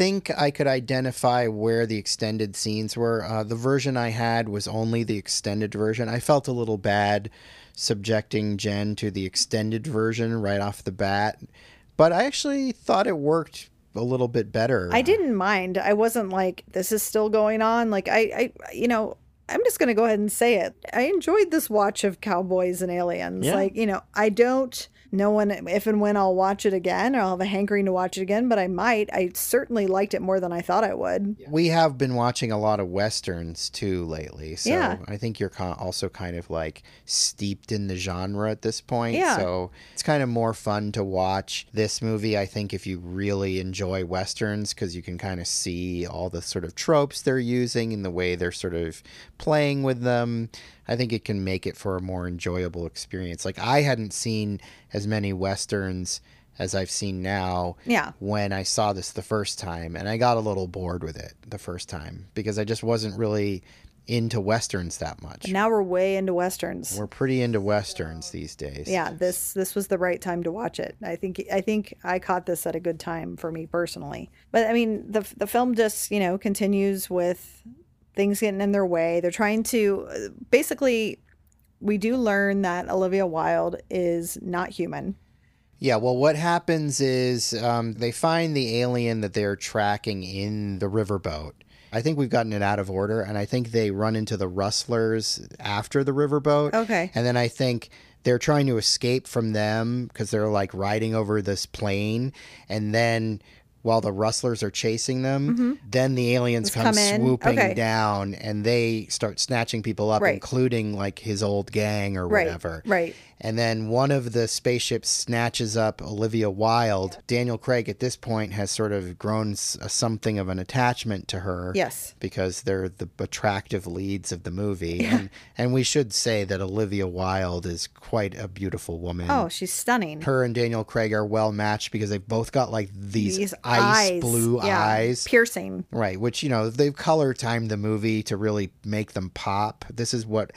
think I could identify where the extended scenes were. Uh, the version I had was only the extended version. I felt a little bad subjecting Jen to the extended version right off the bat, but I actually thought it worked a little bit better. I didn't mind. I wasn't like this is still going on. Like I, I you know, I'm just gonna go ahead and say it. I enjoyed this watch of Cowboys and Aliens. Yeah. Like you know, I don't know one if and when I'll watch it again, or I'll have a hankering to watch it again. But I might. I certainly liked it more than I thought I would. We have been watching a lot of westerns too lately, so Yeah. I think you're also kind of like steeped in the genre at this point. Yeah. So it's kind of more fun to watch this movie. I think if you really enjoy westerns, because you can kind of see all the sort of tropes they're using and the way they're sort of playing with them. I think it can make it for a more enjoyable experience. Like I hadn't seen as many westerns as I've seen now Yeah. when I saw this the first time, and I got a little bored with it the first time because I just wasn't really into westerns that much. Now we're way into westerns. We're pretty into westerns these days. yeah, this this was the right time to watch it. I think I think I caught this at a good time for me personally. But I mean, the the film just you know continues with things getting in their way. They're trying to uh, basically. We do learn that Olivia Wilde is not human. Yeah, well, what happens is um, they find the alien that they're tracking in the riverboat. I think we've gotten it out of order, and I think they run into the rustlers after the riverboat. Okay. And then I think they're trying to escape from them because they're like riding over this plane. And then while the rustlers are chasing them, then the aliens Just come, Mm-hmm. come swooping Okay. down and they start snatching people up, Right. including like his old gang or Right. whatever. Right. And then one of the spaceships snatches up Olivia Wilde. Daniel Craig at this point has sort of grown something of an attachment to her Yes. because they're the attractive leads of the movie. And, and we should say that Olivia Wilde is quite a beautiful woman. Oh, she's stunning. Her and Daniel Craig are well matched because they've both got like these, These ice blue yeah, eyes. piercing. Right, which, you know, they've color timed the movie to really make them pop. This is what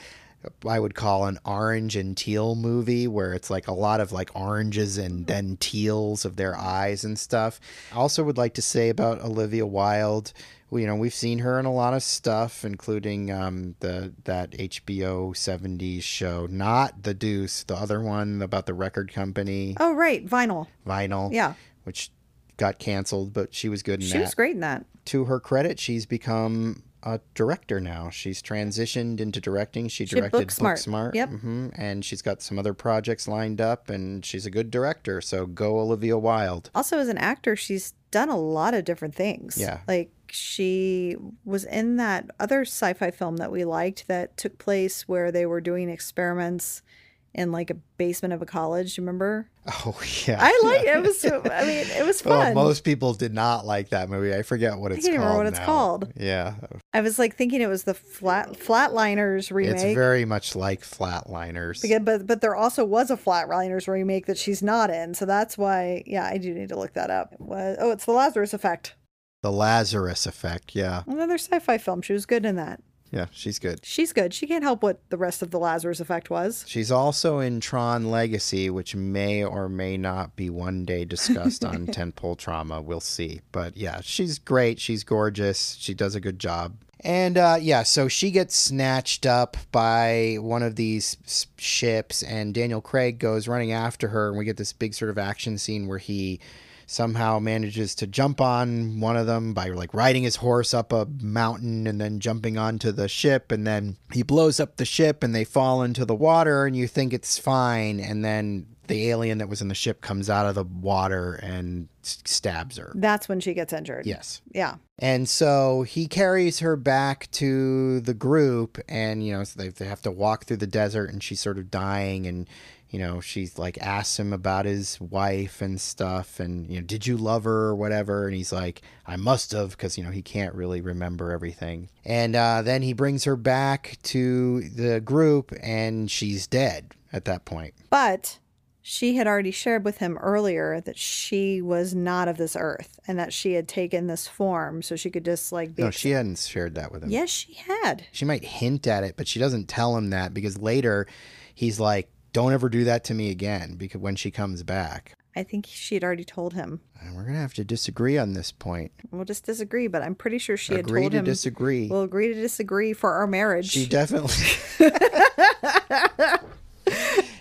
I would call an orange and teal movie where it's like a lot of like oranges and then teals of their eyes and stuff. I also would like to say about Olivia Wilde, you know, we've seen her in a lot of stuff, including um, the that HBO 70s show, not The Deuce, the other one about the record company, Oh, right. Vinyl. Vinyl, Yeah. which got canceled, but she was good in She that She was great in that. to her credit, she's become a director now. She's transitioned into directing. She She directed Booksmart. Booksmart. Yep. hmm And she's got some other projects lined up, and she's a good director. So go Olivia Wilde. Also, as an actor, she's done a lot of different things. Yeah. Like she was in that other sci fi film that we liked that took place where they were doing experiments in like a basement of a college. Remember? Oh yeah, I like it. It was, I mean, it was fun. most people did not like that movie. I forget what it's can't called. remember what it's now. called. Yeah, I was like thinking it was the flat Flatliners remake. it's very much like Flatliners. Because- but but there also was a Flatliners remake that she's not in, so that's why. Yeah, I do need to look that up. It was, oh, it's the Lazarus Effect, the Lazarus Effect. Yeah, another sci-fi film. She was good in that. Yeah, she's good. She's good. She can't help what the rest of the Lazarus Effect was. She's also in Tron Legacy, which may or may not be one day discussed on Tentpole Trauma. We'll see. But yeah, she's great. She's gorgeous. She does a good job. And uh, yeah, so she gets snatched up by one of these ships, and Daniel Craig goes running after her, and we get this big sort of action scene where he somehow manages to jump on one of them by like riding his horse up a mountain and then jumping onto the ship and then he blows up the ship and they fall into the water and you think it's fine and then the alien that was in the ship comes out of the water and stabs her. That's when she gets injured. Yes. Yeah. And so he carries her back to the group, and you know, so they, they have to walk through the desert, and she's sort of dying, and you know, she's like asks him about his wife and stuff, and you know, did you love her or whatever? And he's like, I must have, because you know he can't really remember everything. And uh, then he brings her back to the group, and she's dead at that point. But she had already shared with him earlier that she was not of this earth and that she had taken this form so she could just like be. No, she hadn't shared that with him. Yes, she had. she might hint at it, but she doesn't tell him that because later he's like, "Don't ever do that to me again." Because when she comes back, I think she had already told him. and we're gonna have to disagree on this point. We'll just disagree, but I'm pretty sure she had Agree told to him. disagree. We'll agree to disagree for our marriage. she definitely.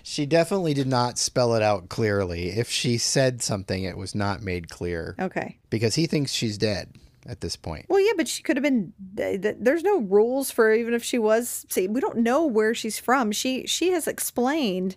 she definitely did not spell it out clearly. If she said something, it was not made clear okay. because he thinks she's dead at this point. Well, yeah, but she could have been. th- th- There's no rules for even if she was. See, we don't know where she's from. She she has explained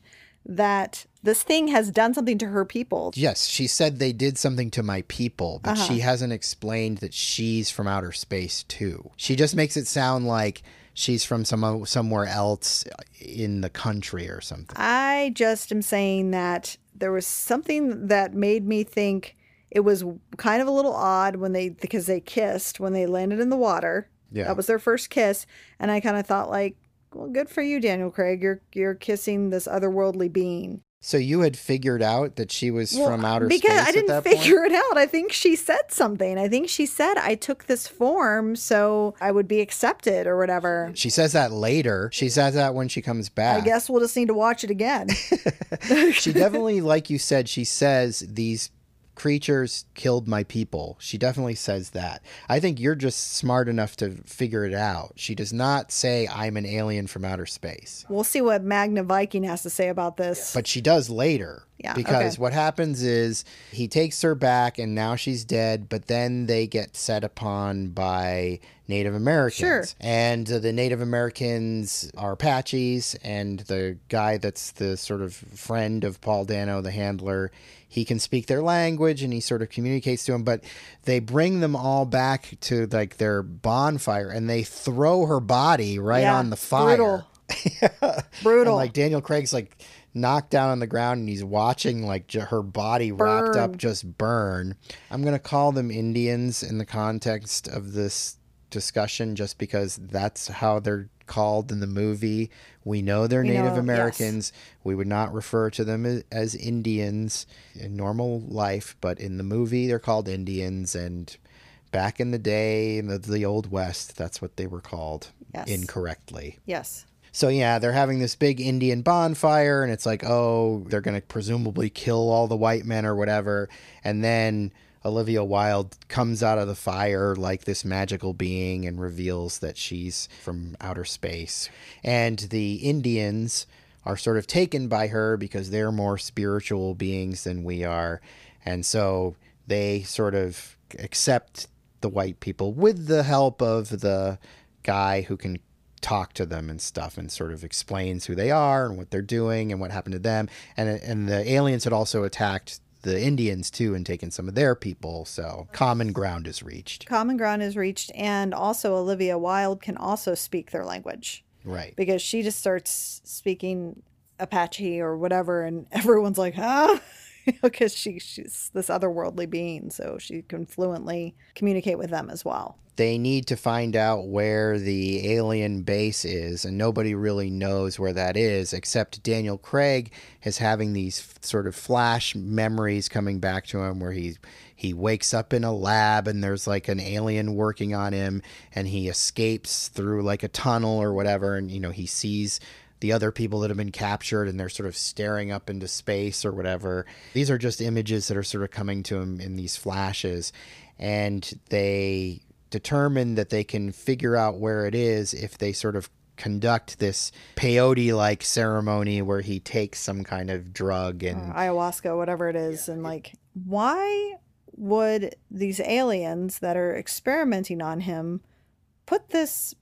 that this thing has done something to her people. Yes, she said they did something to my people, but Uh-huh. she hasn't explained that she's from outer space too. She just makes it sound like she's from some somewhere else in the country or something. I just am saying that there was something that made me think it was kind of a little odd when they because they kissed when they landed in the water. Yeah. That was their first kiss, and I kind of thought like, well, good for you, Daniel Craig. You're you're kissing this otherworldly being. So you had figured out that she was Well, from outer because space Because I didn't figure point? it out. I think she said something. I think she said I took this form so I would be accepted or whatever. She says that later. She says that when she comes back. I guess we'll just need to watch it again. she definitely, like you said, she says these creatures killed my people. She definitely says that. I think you're just smart enough to figure it out. She does not say, I'm an alien from outer space. we'll see what Magna Viking has to say about this. But she does later. Yeah, Because okay. what happens is he takes her back and now she's dead, but then they get set upon by Native Americans. Sure. And the Native Americans are Apaches, and the guy that's the sort of friend of Paul Dano, the handler, he can speak their language and he sort of communicates to them, but they bring them all back to like their bonfire and they throw her body right Yeah, on the fire. brutal. And, Brutal. like Daniel Craig's like knocked down on the ground and he's watching like j- her body wrapped up just burn. I'm going to call them Indians in the context of this discussion just because that's how they're called in the movie. We know they're We Native know, yes. Americans. We would not refer to them as, as Indians in normal life, but in the movie they're called Indians and back in the day in the, the old west that's what they were called Yes. incorrectly. yes. So yeah, they're having this big Indian bonfire, and it's like, oh, they're gonna presumably kill all the white men or whatever, and then Olivia Wilde comes out of the fire like this magical being and reveals that she's from outer space, and the Indians are sort of taken by her because they're more spiritual beings than we are, and so they sort of accept the white people with the help of the guy who can talk to them and stuff and sort of explains who they are and what they're doing and what happened to them. And and the aliens had also attacked the Indians too and taken some of their people so common ground is reached. Common ground is reached, and also Olivia Wilde can also speak their language. Right. Because she just starts speaking Apache or whatever, and everyone's like, huh? Because she, she's this otherworldly being, so she can fluently communicate with them as well. they need to find out where the alien base is, and nobody really knows where that is, except Daniel Craig is having these sort of flash memories coming back to him where he he wakes up in a lab and there's like an alien working on him and he escapes through like a tunnel or whatever and you know he sees the other people that have been captured and they're sort of staring up into space or whatever. These are just images that are sort of coming to him in these flashes and they determine that they can figure out where it is if they sort of conduct this peyote like ceremony where he takes some kind of drug and or ayahuasca, whatever it is, and like, why would these aliens that are experimenting on him put this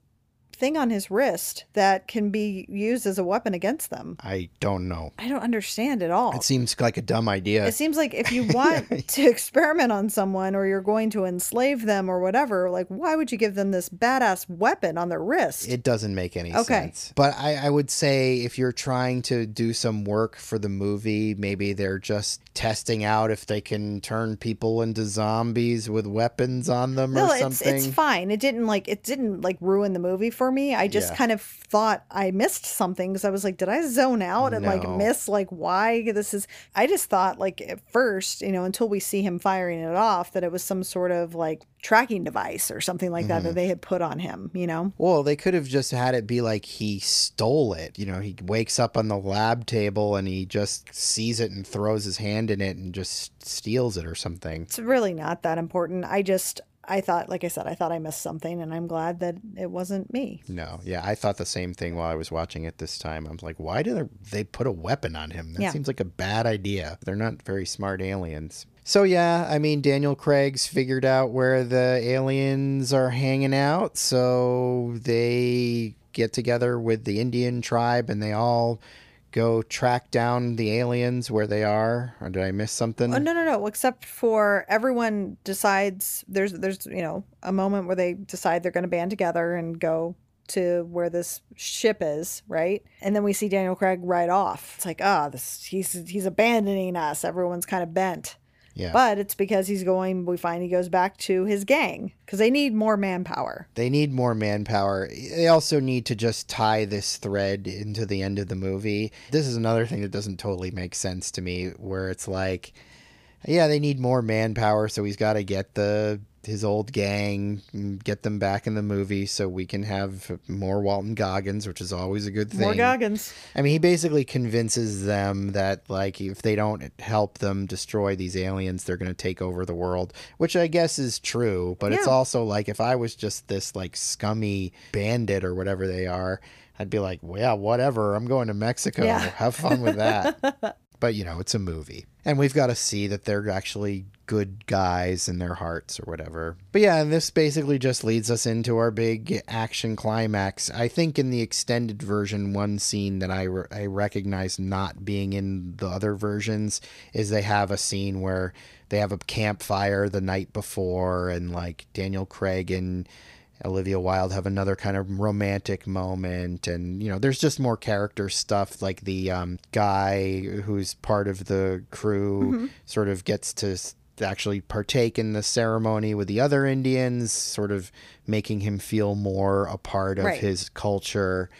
thing on his wrist that can be used as a weapon against them? I don't know. I don't understand at all. It seems like a dumb idea. It seems like if you want to experiment on someone or you're going to enslave them or whatever, like why would you give them this badass weapon on their wrist? It doesn't make any Okay. sense. But I, I would say if you're trying to do some work for the movie, maybe they're just testing out if they can turn people into zombies with weapons on them no, or it's something. it's fine. It didn't like it didn't like ruin the movie for me. I just Yeah. kind of thought I missed something because I was like, did I zone out and like miss like why this is? I just thought like at first, you know, until we see him firing it off, that it was some sort of like tracking device or something like that Mm-hmm. that they had put on him. You know. Well, they could have just had it be like he stole it. You know, he wakes up on the lab table and he just sees it and throws his hand in it and just steals it or something. It's really not that important. I just I thought, like I said, I thought I missed something, and I'm glad that it wasn't me. No, yeah, I thought the same thing while I was watching it this time. I was like, why did they, they put a weapon on him? That Yeah. seems like a bad idea. They're not very smart aliens. So, yeah, I mean, Daniel Craig's figured out where the aliens are hanging out. So they get together with the Indian tribe and they all go track down the aliens where they are. Or did I miss something? Oh no, no, no! Except for everyone decides there's there's you know a moment where they decide they're going to band together and go to where this ship is, right? And then we see Daniel Craig ride off. It's like, ah, this he's he's abandoning us. Everyone's kind of bent. Yeah. But it's because he's going. We find he goes back to his gang because they need more manpower. They need more manpower. They also need to just tie this thread into the end of the movie. This is another thing that doesn't totally make sense to me where it's like yeah, they need more manpower, so he's got to get the his old gang, and get them back in the movie so we can have more Walton Goggins, which is always a good thing. More Goggins. I mean, he basically convinces them that, like, if they don't help them destroy these aliens, they're going to take over the world, which I guess is true. But it's also like, if I was just this, like, scummy bandit or whatever they are, I'd be like, well, yeah, whatever. I'm going to Mexico. Yeah. Have fun with that. but, you know, it's a movie. And we've got to see that they're actually good guys in their hearts or whatever. But yeah, and this basically just leads us into our big action climax. I think in the extended version, one scene that I, re- I recognize not being in the other versions is they have a scene where they have a campfire the night before and like Daniel Craig and Olivia Wilde have another kind of romantic moment, and you know, there's just more character stuff. Like the um, guy who's part of the crew sort of gets to actually partake in the ceremony with the other Indians, sort of making him feel more a part of Right. his culture.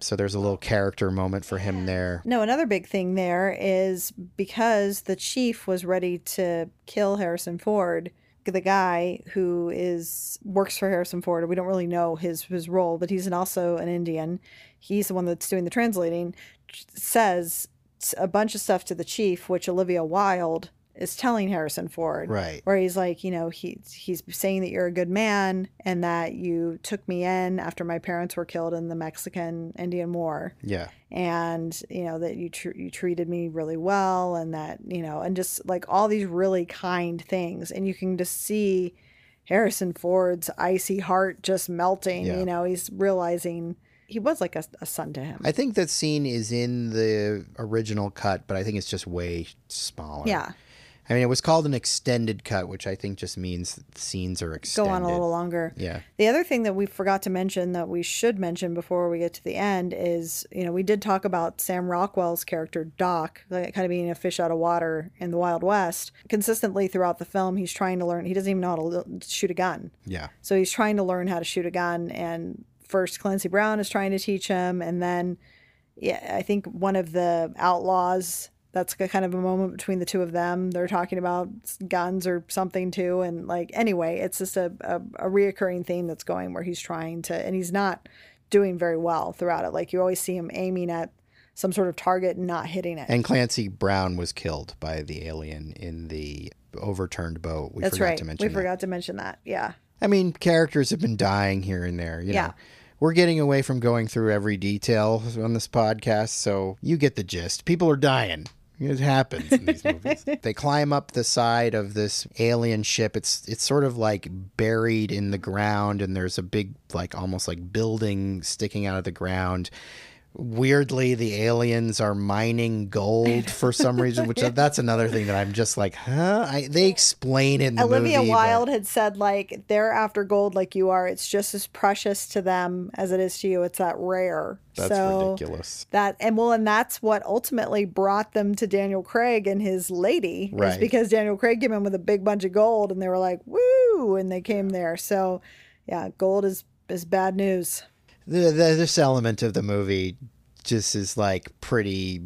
So there's a little character moment for him there. No, another big thing there is because the chief was ready to kill Harrison Ford, the guy who is works for Harrison Ford, we don't really know his his role, but he's an, also an Indian. He's the one that's doing the translating. Says a bunch of stuff to the chief, which Olivia Wilde is telling Harrison Ford Right. where he's like, you know, he he's saying that you're a good man and that you took me in after my parents were killed in the Mexican Indian War Yeah. and you know that you tr- you treated me really well and that you know and just like all these really kind things and you can just see Harrison Ford's icy heart just melting Yeah. you know he's realizing he was like a, a son to him I think that scene is in the original cut, but I think it's just way smaller. yeah I mean, it was called an extended cut, which I think just means the scenes are extended. go on a little longer Yeah. The other thing that we forgot to mention that we should mention before we get to the end is, you know, we did talk about Sam Rockwell's character Doc, like, kind of being a fish out of water in the Wild West. Consistently throughout the film, he's trying to learn. He doesn't even know how to shoot a gun, Yeah. so he's trying to learn how to shoot a gun. And first, Clancy Brown is trying to teach him, and then, yeah, I think one of the outlaws. That's kind of a moment between the two of them. They're talking about guns or something too, and like anyway, it's just a, a a reoccurring theme that's going where he's trying to, and he's not doing very well throughout it. Like you always see him aiming at some sort of target and not hitting it. And Clancy Brown was killed by the alien in the overturned boat. We That's forgot right. to mention We that. forgot to mention that. Yeah. I mean, characters have been dying here and there. You Yeah. know, we're getting away from going through every detail on this podcast, so you get the gist. People are dying. It happens in these movies. They climb up the side of this alien ship. It's it's sort of like buried in the ground, and there's a big, like almost like building sticking out of the ground. Weirdly, the aliens are mining gold for some reason, which uh, that's another thing that I'm just like, huh? I, they explain it in the Olivia movie, but- Wilde had said like they're after gold like you are. It's just as precious to them as it is to you. It's that rare. That's so ridiculous. that and well and that's what ultimately brought them to Daniel Craig and his lady Right. because Daniel Craig came in with a big bunch of gold and they were like woo and they came there. So yeah, gold is is bad news. The, the, this element of the movie just is like pretty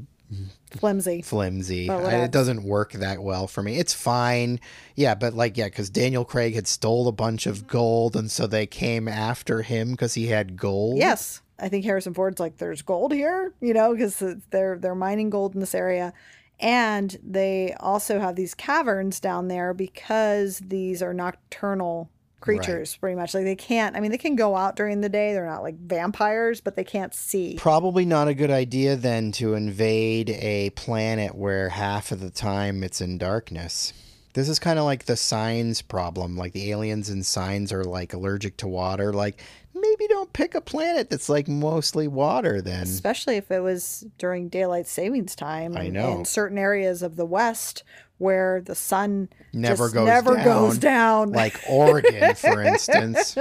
Flimsy. flimsy. I- it doesn't work that well for me. It's fine. Yeah, but like, yeah, because Daniel Craig had stole a bunch of gold, and so they came after him because he had gold. Yes. I think Harrison Ford's like, there's gold here, you know, because they're they're mining gold in this area, and they also have these caverns down there because these are nocturnal creatures, pretty much. Like they can't. I mean, they can go out during the day. They're not like vampires, but they can't see. Probably not a good idea then to invade a planet where half of the time it's in darkness. This is kind of like the signs problem. Like the aliens and signs are like allergic to water. Like maybe don't pick a planet that's like mostly water then. Especially if it was during daylight savings time. I know. In certain areas of the West where the sun Never just goes never down. goes down. Like Oregon, for instance.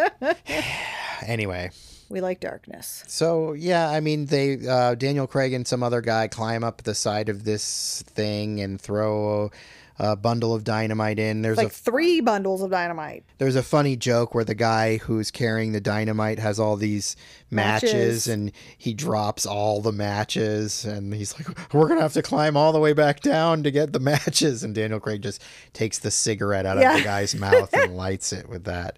anyway. we like darkness. So yeah, I mean they uh, Daniel Craig and some other guy climb up the side of this thing and throw a, bundle of dynamite in. There's Like a three bundles of dynamite. there's a funny joke where the guy who's carrying the dynamite has all these matches, Matches. and he drops all the matches and he's like we're going to have to climb all the way back down to get the matches and Daniel Craig just takes the cigarette out of the guy's mouth and lights it with that.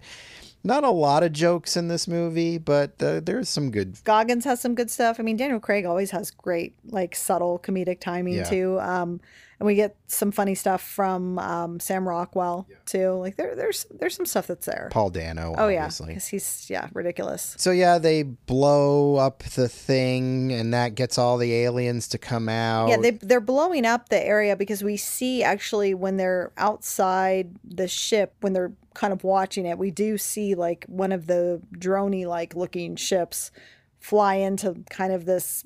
Not a lot of jokes in this movie, but uh, there's some good Goggins has some good stuff. I mean, Daniel Craig always has great, like subtle comedic timing Yeah. too. Um, and we get some funny stuff from um, Sam Rockwell too. Like there, there's there's some stuff that's there. Paul Dano, oh yeah, obviously. because he's yeah ridiculous. So yeah, they blow up the thing, and that gets all the aliens to come out. Yeah, they they're blowing up the area because we see actually when they're outside the ship when they're kind of watching it, we do see like one of the droney like looking ships fly into kind of this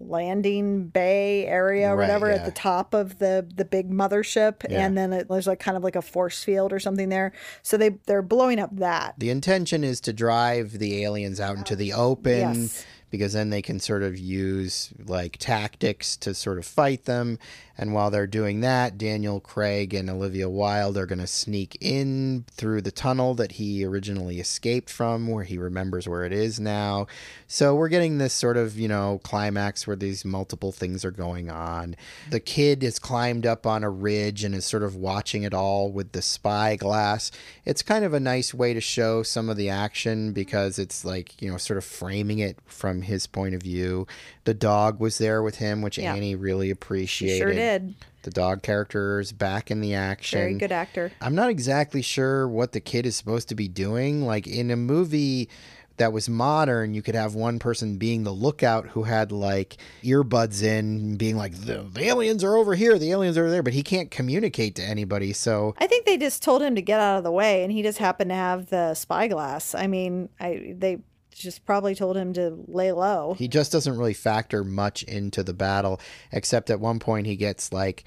landing bay area or Right, whatever yeah. at the top of the the big mothership Yeah. and then it, there's like kind of like a force field or something there so they they're blowing up that the intention is to drive the aliens out into the open Yes. Because then they can sort of use like tactics to sort of fight them. And while they're doing that, Daniel Craig and Olivia Wilde are going to sneak in through the tunnel that he originally escaped from, where he remembers where it is now. So we're getting this sort of, you know, climax where these multiple things are going on. The kid is climbed up on a ridge and is sort of watching it all with the spy glass. It's kind of a nice way to show some of the action because it's like, you know, sort of framing it from his point of view. The dog was there with him, which Yeah. Annie really she appreciated. sure did The dog character is back in the action. very good actor I'm not exactly sure what the kid is supposed to be doing. Like in a movie that was modern, you could have one person being the lookout who had like earbuds in, being like, the, the aliens are over here, the aliens are there, but he can't communicate to anybody. So I think they just told him to get out of the way, and he just happened to have the spyglass. I mean, I they just probably told him to lay low. he just doesn't really factor much into the battle, except at one point he gets like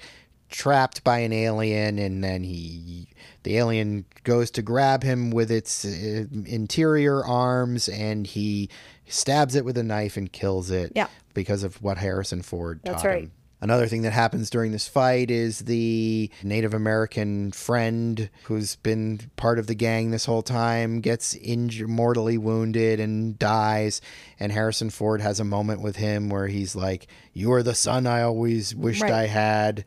trapped by an alien and then he the alien goes to grab him with its uh, interior arms and he stabs it with a knife and kills it Yeah. because of what Harrison Ford That's taught right. him. Another thing that happens during this fight is the Native American friend who's been part of the gang this whole time gets injured, mortally wounded and dies. And Harrison Ford has a moment with him where he's like, "You are the son I always wished Right. I had."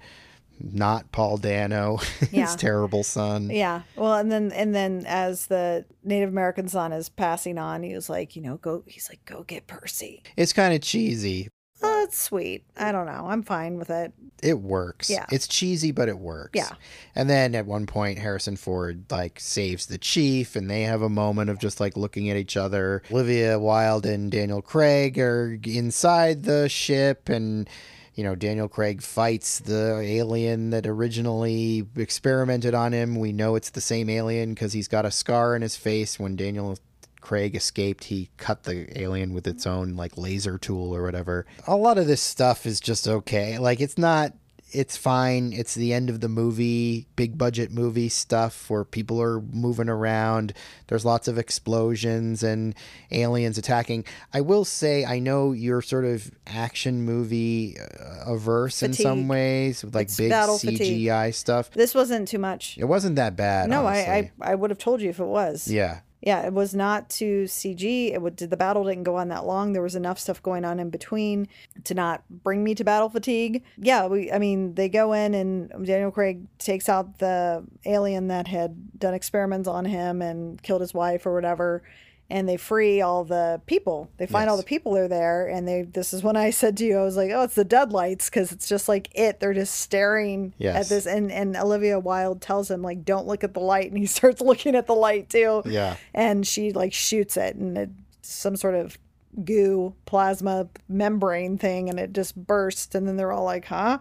Not Paul Dano, Yeah. his terrible son. Yeah. Well, and then and then as the Native American son is passing on, he was like, you know, go. He's like, go get Percy. It's kind of cheesy. Oh, it's sweet. I don't know. I'm fine with it. It works. Yeah. It's cheesy, but it works. Yeah. And then at one point, Harrison Ford like saves the chief, and they have a moment of just like looking at each other. Olivia Wilde and Daniel Craig are inside the ship, and you know Daniel Craig fights the alien that originally experimented on him. We know it's the same alien because he's got a scar in his face when Daniel Craig escaped, he cut the alien with its own like laser tool or whatever. A lot of this stuff is just okay. Like it's not it's fine. It's the end of the movie, big budget movie stuff where people are moving around. There's lots of explosions and aliens attacking. I will say, I know you're sort of action movie uh, averse in some ways, with like It's big battle fatigue. CGI stuff. This wasn't too much. It wasn't that bad. No, I. I I would have told you if it was. yeah. Yeah, it was not too CG. It would the battle didn't go on that long. There was enough stuff going on in between to not bring me to battle fatigue. Yeah, we I mean, they go in and Daniel Craig takes out the alien that had done experiments on him and killed his wife or whatever. And they free all the people. They find all the people are there, and they. This is when I said to you, I was like, "Oh, it's the deadlights," because it's just like it. They're just staring at this, and and Olivia Wilde tells him like, "Don't look at the light," and he starts looking at the light too Yeah. and she like shoots it and it, some sort of goo plasma membrane thing and it just bursts and then they're all like huh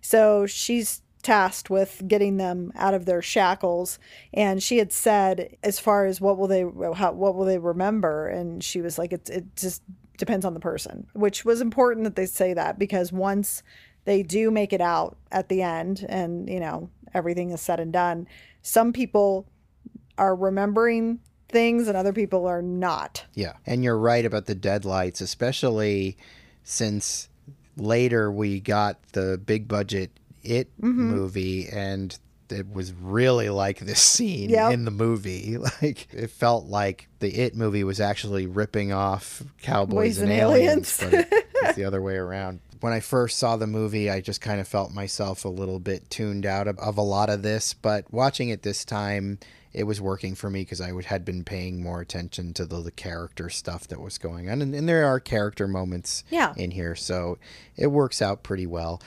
so she's tasked with getting them out of their shackles and she had said as far as what will they how, what will they remember and she was like it, it just depends on the person which was important that they say that because once they do make it out at the end and you know everything is said and done some people are remembering things and other people are not. Yeah. And you're right about the deadlights, especially since later we got the big budget It Mm-hmm. movie and it was really like this scene Yep. in the movie. Like it felt like the It movie was actually ripping off Cowboys Boys and, and Aliens, Aliens. but it's the other way around. When I first saw the movie, I just kind of felt myself a little bit tuned out of, of a lot of this, but watching it this time, it was working for me because I would, had been paying more attention to the, the character stuff that was going on. And, and there are character moments Yeah. in here, so it works out pretty well.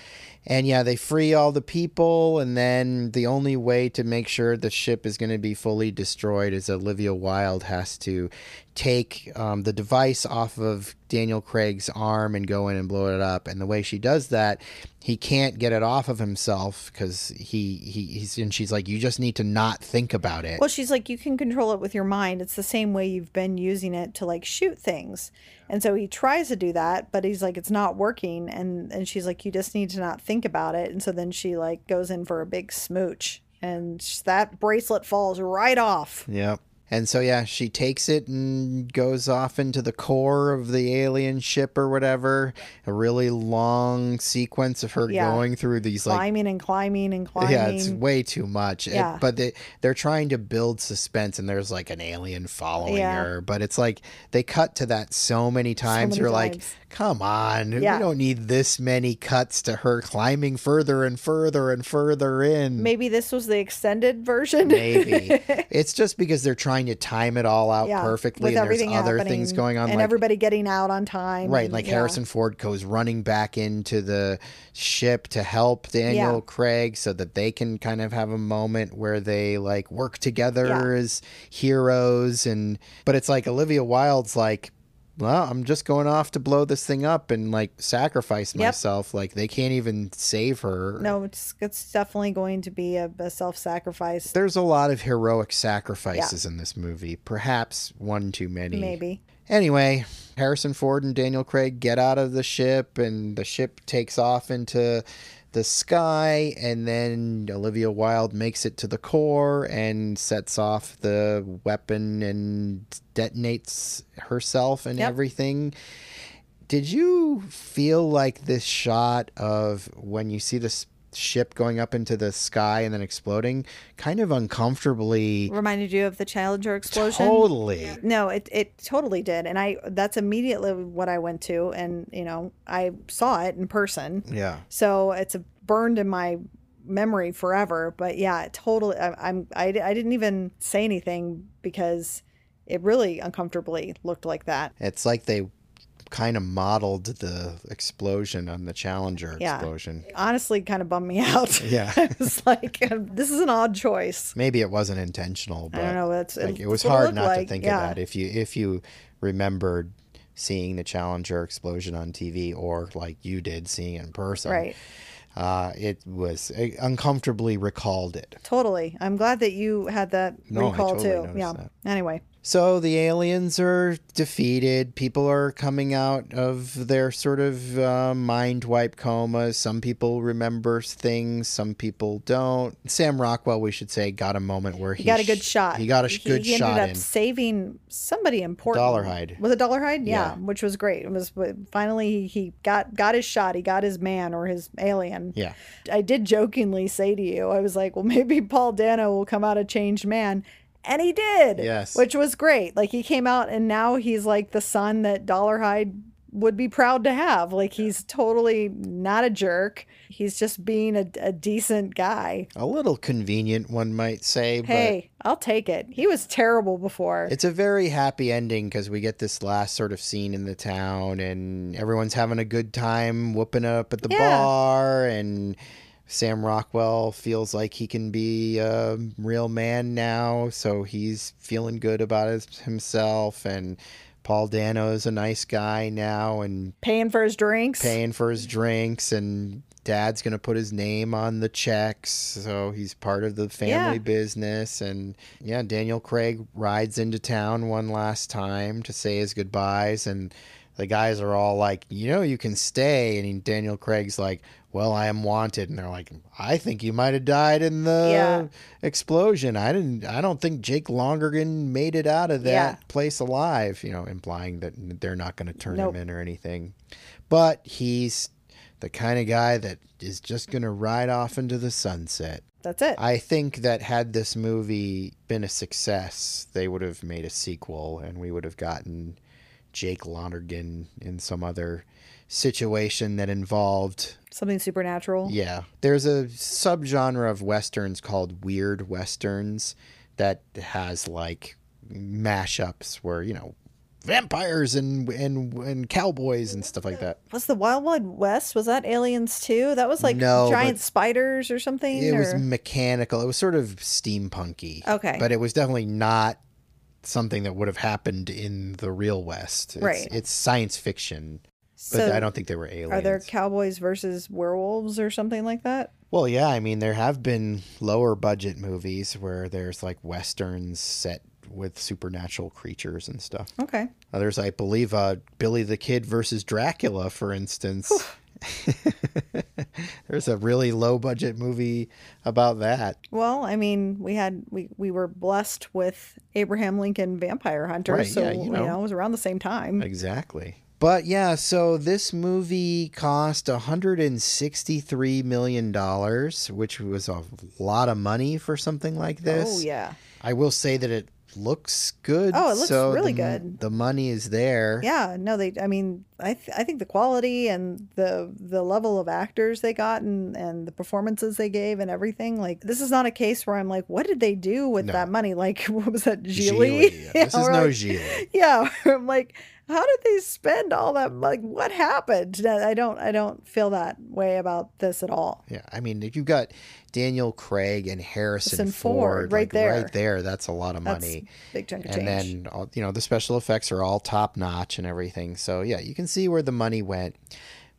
And yeah, they free all the people, and then the only way to make sure the ship is going to be fully destroyed is Olivia Wilde has to take um, the device off of Daniel Craig's arm and go in and blow it up. And the way she does that, he can't get it off of himself because he, he he's and she's like, you just need to not think about it. Well, she's like, you can control it with your mind. It's the same way you've been using it to like shoot things. And so he tries to do that, but he's like, it's not working. And and she's like, you just need to not think about it. And so then she like goes in for a big smooch, and that bracelet falls right off. Yep. And so yeah, she takes it and goes off into the core of the alien ship or whatever. A really long sequence of her Yeah. going through these like climbing and climbing and climbing. yeah, it's way too much. It- Yeah. but they they're trying to build suspense, and there's like an alien following Yeah. her. But it's like they cut to that so many times. many You're like, come on, Yeah. we don't need this many cuts to her climbing further and further and further in. Maybe this was the extended version. Maybe it's just because they're trying to time it all out yeah, perfectly, with and there's everything other happening things going on, and like everybody getting out on time. Right, and- like yeah. Harrison Ford goes running back into the ship to help Daniel Yeah. Craig so that they can kind of have a moment where they like work together as heroes and but it's like Olivia Wilde's like well, I'm just going off to blow this thing up and like sacrifice Yep. myself. Like they can't even save her. No, it's it's definitely going to be a, a self-sacrifice. There's a lot of heroic sacrifices in this movie. Perhaps one too many. Maybe. Anyway, Harrison Ford and Daniel Craig get out of the ship, and the ship takes off into the sky, and then Olivia Wilde makes it to the core and sets off the weapon and detonates herself and Yep. everything. Did you feel like this shot of when you see this ship going up into the sky and then exploding kind of uncomfortably Reminded you of the Challenger explosion? totally No, it it totally did, and I that's immediately what I went to, and you know I saw it in person, yeah so it's burned in my memory forever. But yeah, totally. I, I'm I, I didn't even say anything because it really uncomfortably looked like that. It's like they kind of modeled the explosion on the Challenger Yeah. explosion. Honestly, kind of bummed me out. Yeah. it's like um, this is an odd choice. Maybe it wasn't intentional, but I don't know. That's like, it was hard not like. to think yeah. of that if you if you remembered seeing the Challenger explosion on TV or like you did seeing it in person. Right. Uh, it was it uncomfortably recalled it. Totally. I'm glad that you had that No, recall totally too. Yeah. that. Anyway, So the aliens are defeated. People are coming out of their sort of uh, mind wipe comas. Some people remember things, some people don't. Sam Rockwell, we should say, got a moment where he, he got a good sh- shot. He got a sh- He- good he shot He ended up in. saving somebody important. Dolarhyde. Was it Dolarhyde? Yeah, Yeah. which was great. It was finally he, he got got his shot. He got his man or his alien. Yeah. I did jokingly say to you, I was like, well, maybe Paul Dano will come out a changed man. And he did. Yes. Which was great. Like he came out and now he's like the son that Dolarhyde would be proud to have. Like he's totally not a jerk. He's just being a, a decent guy. A little convenient, one might say, but Hey, I'll take it. He was terrible before. It's a very happy ending because we get this last sort of scene in the town, and everyone's having a good time whooping up at the Yeah. bar, and Sam Rockwell feels like he can be a real man now, so he's feeling good about his, himself, and Paul Dano is a nice guy now, and Paying for his drinks. paying for his drinks and dad's going to put his name on the checks so he's part of the family Yeah. business and yeah daniel craig rides into town one last time to say his goodbyes and the guys are all like you know you can stay and daniel craig's like well i am wanted and they're like i think you might have died in the Yeah. explosion i didn't i don't think jake lonergan made it out of that Yeah. place alive you know implying that they're not going to turn Nope. him in or anything but he's the kind of guy that is just going to ride off into the sunset. That's it. I think that had this movie been a success, they would have made a sequel and we would have gotten Jake Lonergan in some other situation that involved Something supernatural. yeah. There's a subgenre of westerns called weird westerns that has like mashups where, you know, vampires and and and cowboys and stuff like that. Was the Wild Wild West? Was that aliens too? That was like No, giant spiders or something. It was mechanical. It was sort of steampunky. Okay. But it was definitely not something that would have happened in the real West. It's, Right. It's science fiction, but so I don't think they were aliens. Are there cowboys versus werewolves or something like that? well, yeah. I mean, there have been lower budget movies where there's like westerns set with supernatural creatures and stuff. Okay. Others, I believe, uh, Billy the Kid versus Dracula, for instance. There's a really low budget movie about that. Well, I mean, we had we we were blessed with Abraham Lincoln Vampire Hunter, Right, so yeah, you you know. know. it was around the same time. Exactly. But yeah, so this movie cost $163 million, which was a lot of money for something like this. Oh yeah. I will say that it looks good. Oh, it looks so really the good. The money is there. Yeah, no, they. I mean, I th- I think the quality and the the level of actors they got and and the performances they gave and everything. Like, this is not a case where I'm like, what did they do with No. that money? Like, what was that, Gigli, Gigli? yeah. This is no like- Gigli. Yeah, I'm like, how did they spend all that? Like, what happened? I don't, I don't feel that way about this at all. Yeah, I mean, if you've got Daniel Craig and Harrison Ford, Ford, right like, there. right there, that's a lot of That's money. big chunk of and change. then you know the special effects are all top notch and everything so yeah you can see where the money went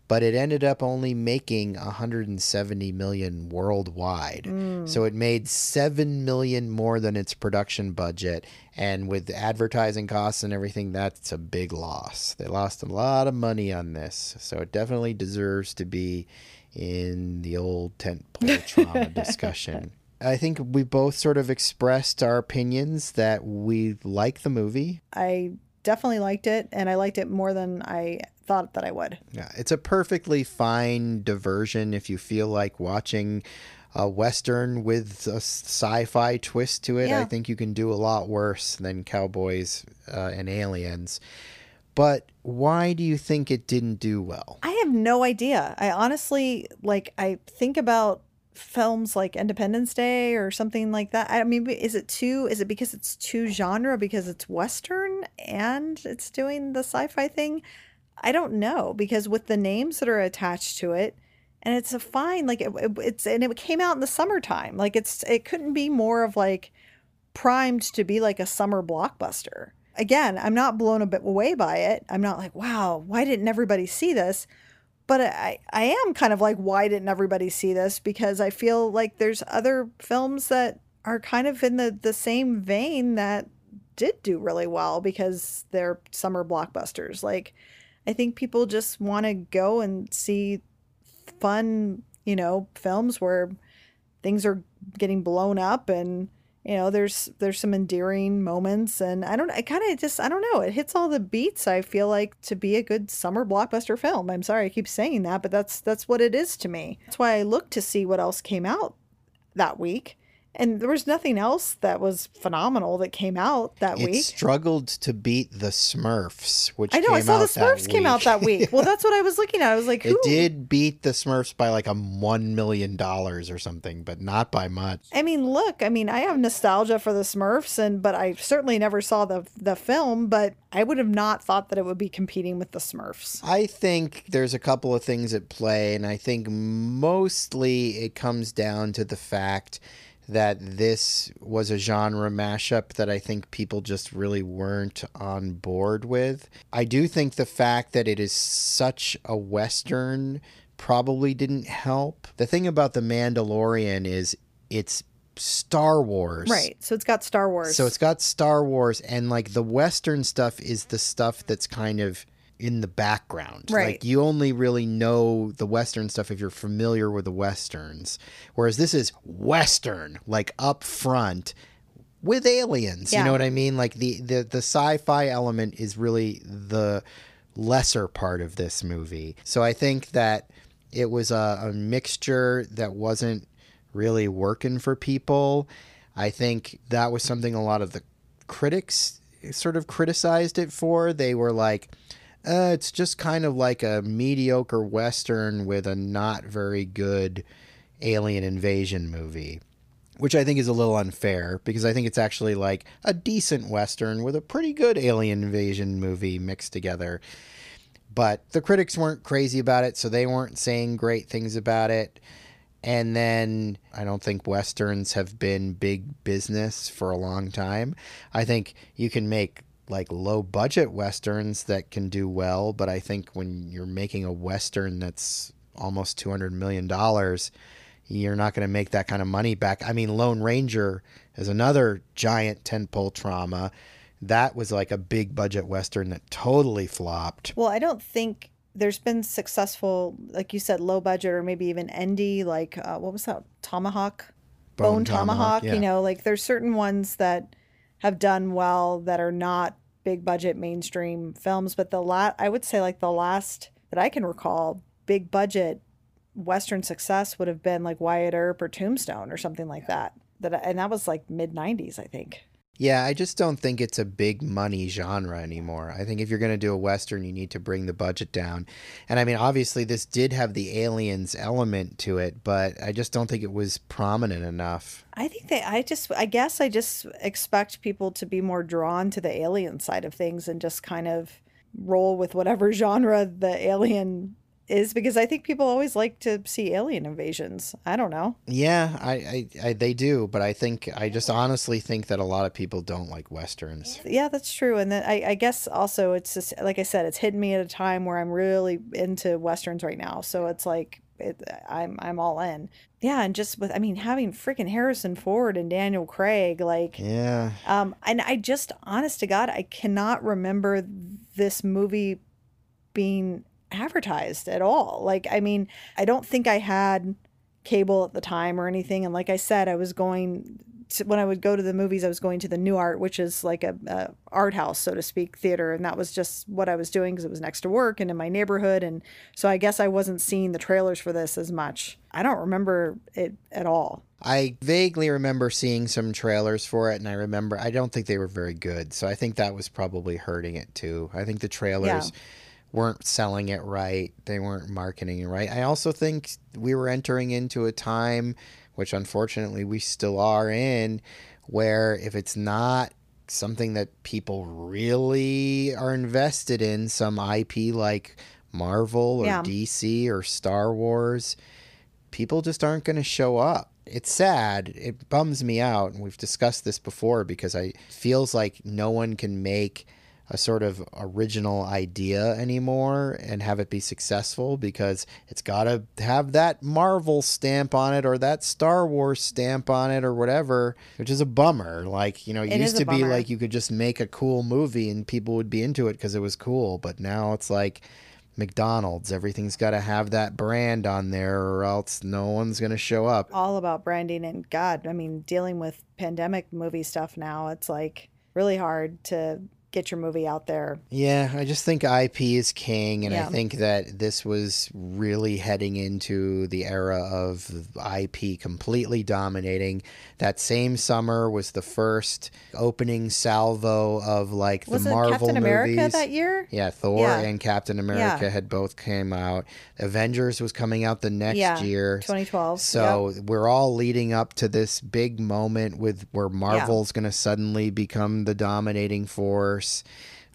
but it ended up only making 170 million worldwide Mm. so it made 7 million more than its production budget and with advertising costs and everything that's a big loss they lost a lot of money on this so it definitely deserves to be in the old tentpole trauma discussion I think we both sort of expressed our opinions that we like the movie. I definitely liked it, and I liked it more than I thought that I would. Yeah, it's a perfectly fine diversion if you feel like watching a western with a sci-fi twist to it. Yeah. I think you can do a lot worse than Cowboys uh, and Aliens. But why do you think it didn't do well? I have no idea. I honestly like. I think about films like Independence Day or something like that. I mean, is it too? Is it because it's too genre because it's western and it's doing the sci-fi thing? I don't know because with the names that are attached to it, and it's a fine like it, it, it's and it came out in the summertime. Like it's it couldn't be more of like primed to be like a summer blockbuster. Again, I'm not blown away by it. I'm not like, wow, why didn't everybody see this? But I, I am kind of like, why didn't everybody see this? Because I feel like there's other films that are kind of in the, the same vein that did do really well because they're summer blockbusters. Like, I think people just want to go and see fun, you know, films where things are getting blown up and you know there's there's some endearing moments and i don't i kind of just i don't know it hits all the beats i feel like to be a good summer blockbuster film. I'm sorry i keep saying that but that's that's what it is to me. That's why i look to see what else came out that week and there was nothing else that was phenomenal that came out that it week. struggled to beat the Smurfs, which I know I saw the Smurfs came out that week. Well, that's what I was looking at. I was like, who? It did beat the Smurfs by like a one million dollars or something, but not by much. I mean, look, I mean, I have nostalgia for the Smurfs, and but I certainly never saw the the film. But I would have not thought that it would be competing with the Smurfs. I think there's a couple of things at play, and I think mostly it comes down to the fact that this was a genre mashup that I think people just really weren't on board with. I do think the fact that it is such a Western probably didn't help. The thing about The Mandalorian is it's Star Wars. Right. So it's got Star Wars. So it's got Star Wars, and like the Western stuff is the stuff that's kind of in the background. Right. Like you only really know the Western stuff if you're familiar with the Westerns. Whereas this is Western, like up front with aliens. You know what I mean? Like the, the, the sci fi element is really the lesser part of this movie. So I think that it was a, a mixture that wasn't really working for people. I think that was something a lot of the critics sort of criticized it for. They were like, uh, it's just kind of like a mediocre Western with a not very good alien invasion movie. Which I think is a little unfair because I think it's actually like a decent Western with a pretty good alien invasion movie mixed together. But the critics weren't crazy about it, so they weren't saying great things about it. And then I don't think westerns have been big business for a long time. I think you can make like low budget westerns that can do well, but I think when you're making a western that's almost 200 million dollars, you're not going to make that kind of money back. I mean, Lone Ranger is another giant tentpole trauma. That was like a big budget western that totally flopped. well, I don't think there's been successful, like you said, low budget or maybe even indie, like uh, what was that? Tomahawk, Bone, Tomahawk. yeah. You know, like there's certain ones that have done well that are not big budget mainstream films, but the la- I would say like the last that I can recall big budget western success would have been like Wyatt Earp or Tombstone or something like that. That and that was like mid 90s, I think. Yeah, I just don't think it's a big money genre anymore. I think if you're going to do a Western, you need to bring the budget down. And I mean, obviously, this did have the aliens element to it, but I just don't think it was prominent enough. I think that I just, I guess I just expect people to be more drawn to the alien side of things and just kind of roll with whatever genre the alien is because I think people always like to see alien invasions. I don't know. Yeah, I, I, I they do, but I think I just honestly think that a lot of people don't like westerns. Yeah, that's true. And then I, I guess also it's just, like I said, it's hitting me at a time where I'm really into westerns right now. So it's like, it, I'm I'm all in. Yeah, and just with I mean having freaking Harrison Ford and Daniel Craig like Yeah, Um, and I just, honest to God, I cannot remember this movie being advertised at all. Like, I mean, I don't think I had cable at the time or anything. And like I said, I was going to, when I would go to the movies, I was going to the Nuart, which is like a, a art house, so to speak, theater, and that was just what I was doing because it was next to work and in my neighborhood. And so I guess I wasn't seeing the trailers for this as much. I don't remember it at all. I vaguely remember seeing some trailers for it, and I remember I don't think they were very good. So I think that was probably hurting it too. I think the trailers weren't selling it right. They weren't marketing it right. I also think we were entering into a time, which unfortunately we still are in, where if it's not something that people really are invested in, some IP like Marvel or Yeah. DC or Star Wars, people just aren't going to show up. It's sad. It bums me out. And we've discussed this before because I it feels like no one can make a sort of original idea anymore and have it be successful because it's got to have that Marvel stamp on it or that Star Wars stamp on it or whatever, which is a bummer. Like, you know, it, It used to be like you could just make a cool movie and people would be into it because it was cool, but now it's like McDonald's. Everything's got to have that brand on there or else no one's going to show up. all about branding and God, I mean, dealing with pandemic movie stuff now, it's like really hard to get your movie out there. Yeah, I just think IP is king, and I think that this was really heading into the era of IP completely dominating. That same summer was the first opening salvo of like the Was it Marvel Captain America movies. that year? Yeah, Thor Yeah. and Captain America Yeah. had both came out. Avengers was coming out the next Yeah, year. 2012. So Yep. we're all leading up to this big moment with where Marvel's going to suddenly become the dominating force.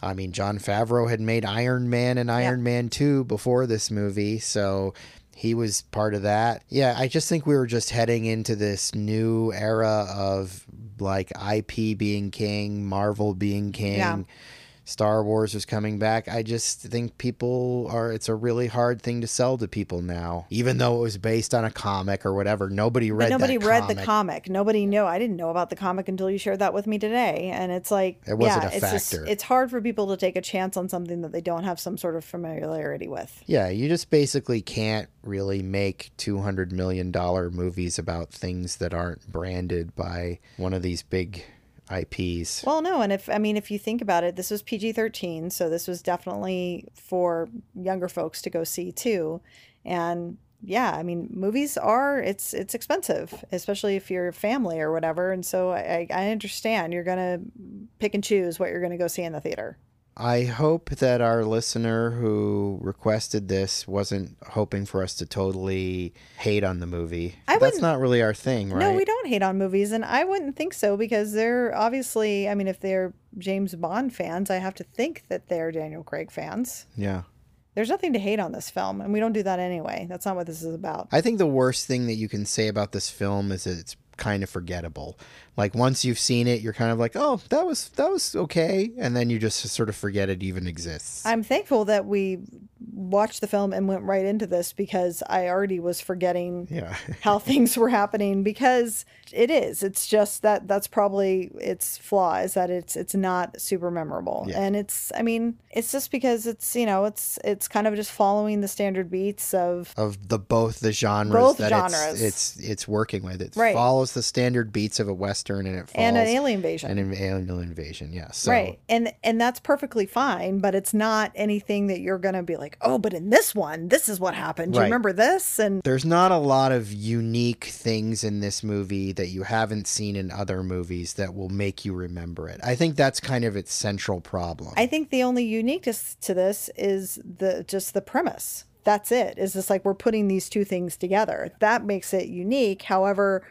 I mean, Jon Favreau had made Iron Man and Iron Man 2 before this movie, so he was part of that. Yeah, I just think we were just heading into this new era of like IP being king, Marvel being king. Yeah. Star Wars was coming back. I just think people are, it's a really hard thing to sell to people now. Even though it was based on a comic or whatever, nobody read But nobody read comic. the comic. Nobody knew. I didn't know about the comic until you shared that with me today. And it's like, It wasn't yeah, a it's just, it's hard for people to take a chance on something that they don't have some sort of familiarity with. Yeah, you just basically can't really make $200 million movies about things that aren't branded by one of these big IPs. Well, no, and if I mean, if you think about it, this was PG thirteen, so this was definitely for younger folks to go see too. And yeah, I mean, movies are it's it's expensive, especially if you're a family or whatever. And so I, I understand you're gonna pick and choose what you're gonna go see in the theater. I hope that our listener who requested this wasn't hoping for us to totally hate on the movie. I That's not really our thing, right? No, we don't hate on movies, and I wouldn't think so because they're obviously. I mean, if they're James Bond fans, I have to think that they're Daniel Craig fans. Yeah. There's nothing to hate on this film, and we don't do that anyway. That's not what this is about. I think the worst thing that you can say about this film is that it's kind of forgettable. Like once you've seen it, you're kind of like, "Oh, that was that was okay," and then you just sort of forget it even exists. I'm thankful that we watched the film and went right into this because I already was forgetting yeah. how things were happening because it is. It's just that that's probably its flaw is that it's it's not super memorable. Yeah. And it's I mean, it's just because it's, you know, it's it's kind of just following the standard beats of of the both the genres Both that genres. It's, it's it's working with. It Right. follows the standard beats of a western and it follows and an alien invasion. and an alien invasion. Yeah. So right. And and that's perfectly fine, but it's not anything that you're going to be like, "Oh, but in this one, this is what happened. Do you remember this?" And there's not a lot of unique things in this movie that you haven't seen in other movies that will make you remember it. I think that's kind of its central problem. I think the only uniqueness to this is the just the premise. That's it. Is just like we're putting these two things together. That makes it unique. However,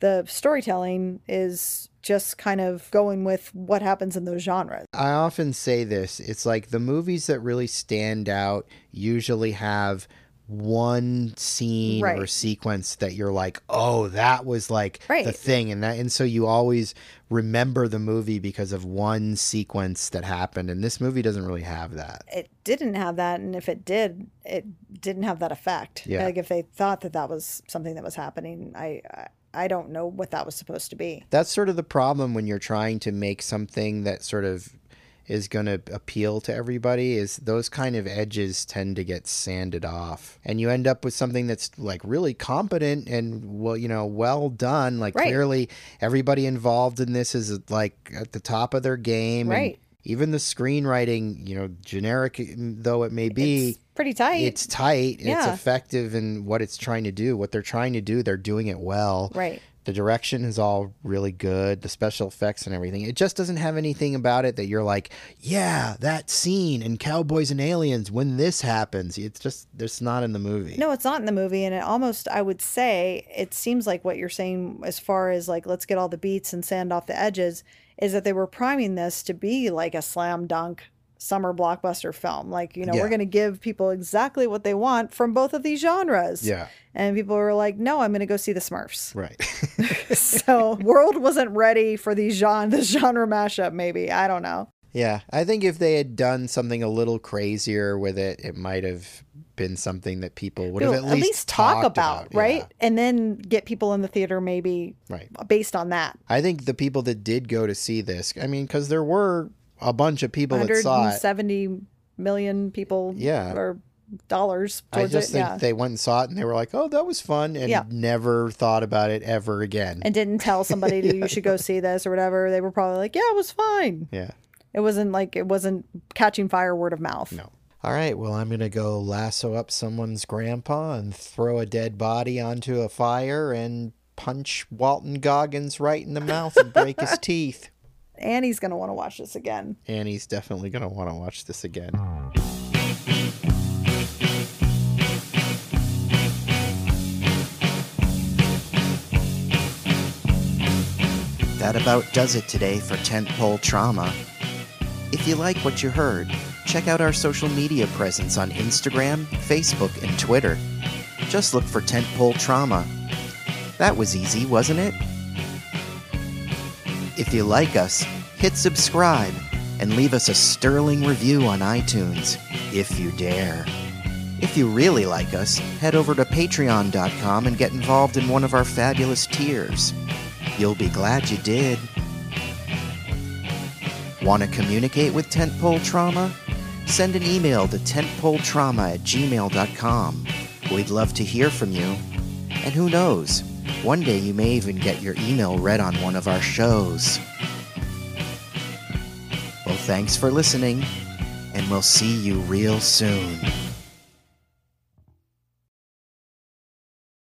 the storytelling is just kind of going with what happens in those genres. I often say this it's like the movies that really stand out usually have one scene or sequence that you're like, oh, that was like the thing, and that, and so you always remember the movie because of one sequence that happened, and this movie doesn't really have that. It didn't have that, and if it did, it didn't have that effect. Yeah. Like if they thought that that was something that was happening, I I, don't know what that was supposed to be. That's sort of the problem when you're trying to make something that sort of is going to appeal to everybody is those kind of edges tend to get sanded off and you end up with something that's like really competent and well you know well done like Right. clearly everybody involved in this is like at the top of their game and Right. Even the screenwriting you know generic though it may be It's pretty tight. it's tight it's effective in what it's trying to do what they're trying to do they're doing it well right. The direction is all really good, the special effects and everything. It just doesn't have anything about it that you're like, yeah, that scene in Cowboys and Aliens when this happens. It's just, it's not in the movie. No, it's not in the movie. And it almost, I would say, it seems like what you're saying as far as like, let's get all the beats and sand off the edges, is that they were priming this to be like a slam dunk summer blockbuster film. Like, you know, Yeah. we're going to give people exactly what they want from both of these genres. Yeah, And people were like, no, I'm going to go see the Smurfs. right. so world wasn't ready for the genre, this genre mashup, maybe. I don't know. Yeah, I think if they had done something a little crazier with it, it might have been something that people would have At at least, least, talk talked about, yeah. right? And then get people in the theater maybe Right. based on that. I think the people that did go to see this, I mean, because there were a bunch of people that saw it. 170 million people Yeah. or dollars I just it. think Yeah. they went and saw it and they were like, oh, that was fun, and Yeah. never thought about it ever again. and didn't tell somebody to, you should go see this or whatever. They were probably like, yeah, it was fine. yeah. It wasn't like it wasn't catching fire word of mouth. No. All right, well, I'm going to go lasso up someone's grandpa and throw a dead body onto a fire and punch Walton Goggins right in the mouth and break his teeth. Annie's going to want to watch this again. And he's definitely going to want to watch this again. That about does it today for Tentpole Trauma. If you like what you heard, check out our social media presence on Instagram, Facebook, and Twitter. Just look for Tentpole Trauma. That was easy, wasn't it? If you like us, hit subscribe and leave us a sterling review on iTunes, if you dare. If you really like us, head over to patreon.com and get involved in one of our fabulous tiers. You'll be glad you did. Want to communicate with Tentpole Trauma? Send an email to tentpoletrauma at gmail.com. We'd love to hear from you. And who knows, one day you may even get your email read on one of our shows. Well, thanks for listening, and we'll see you real soon.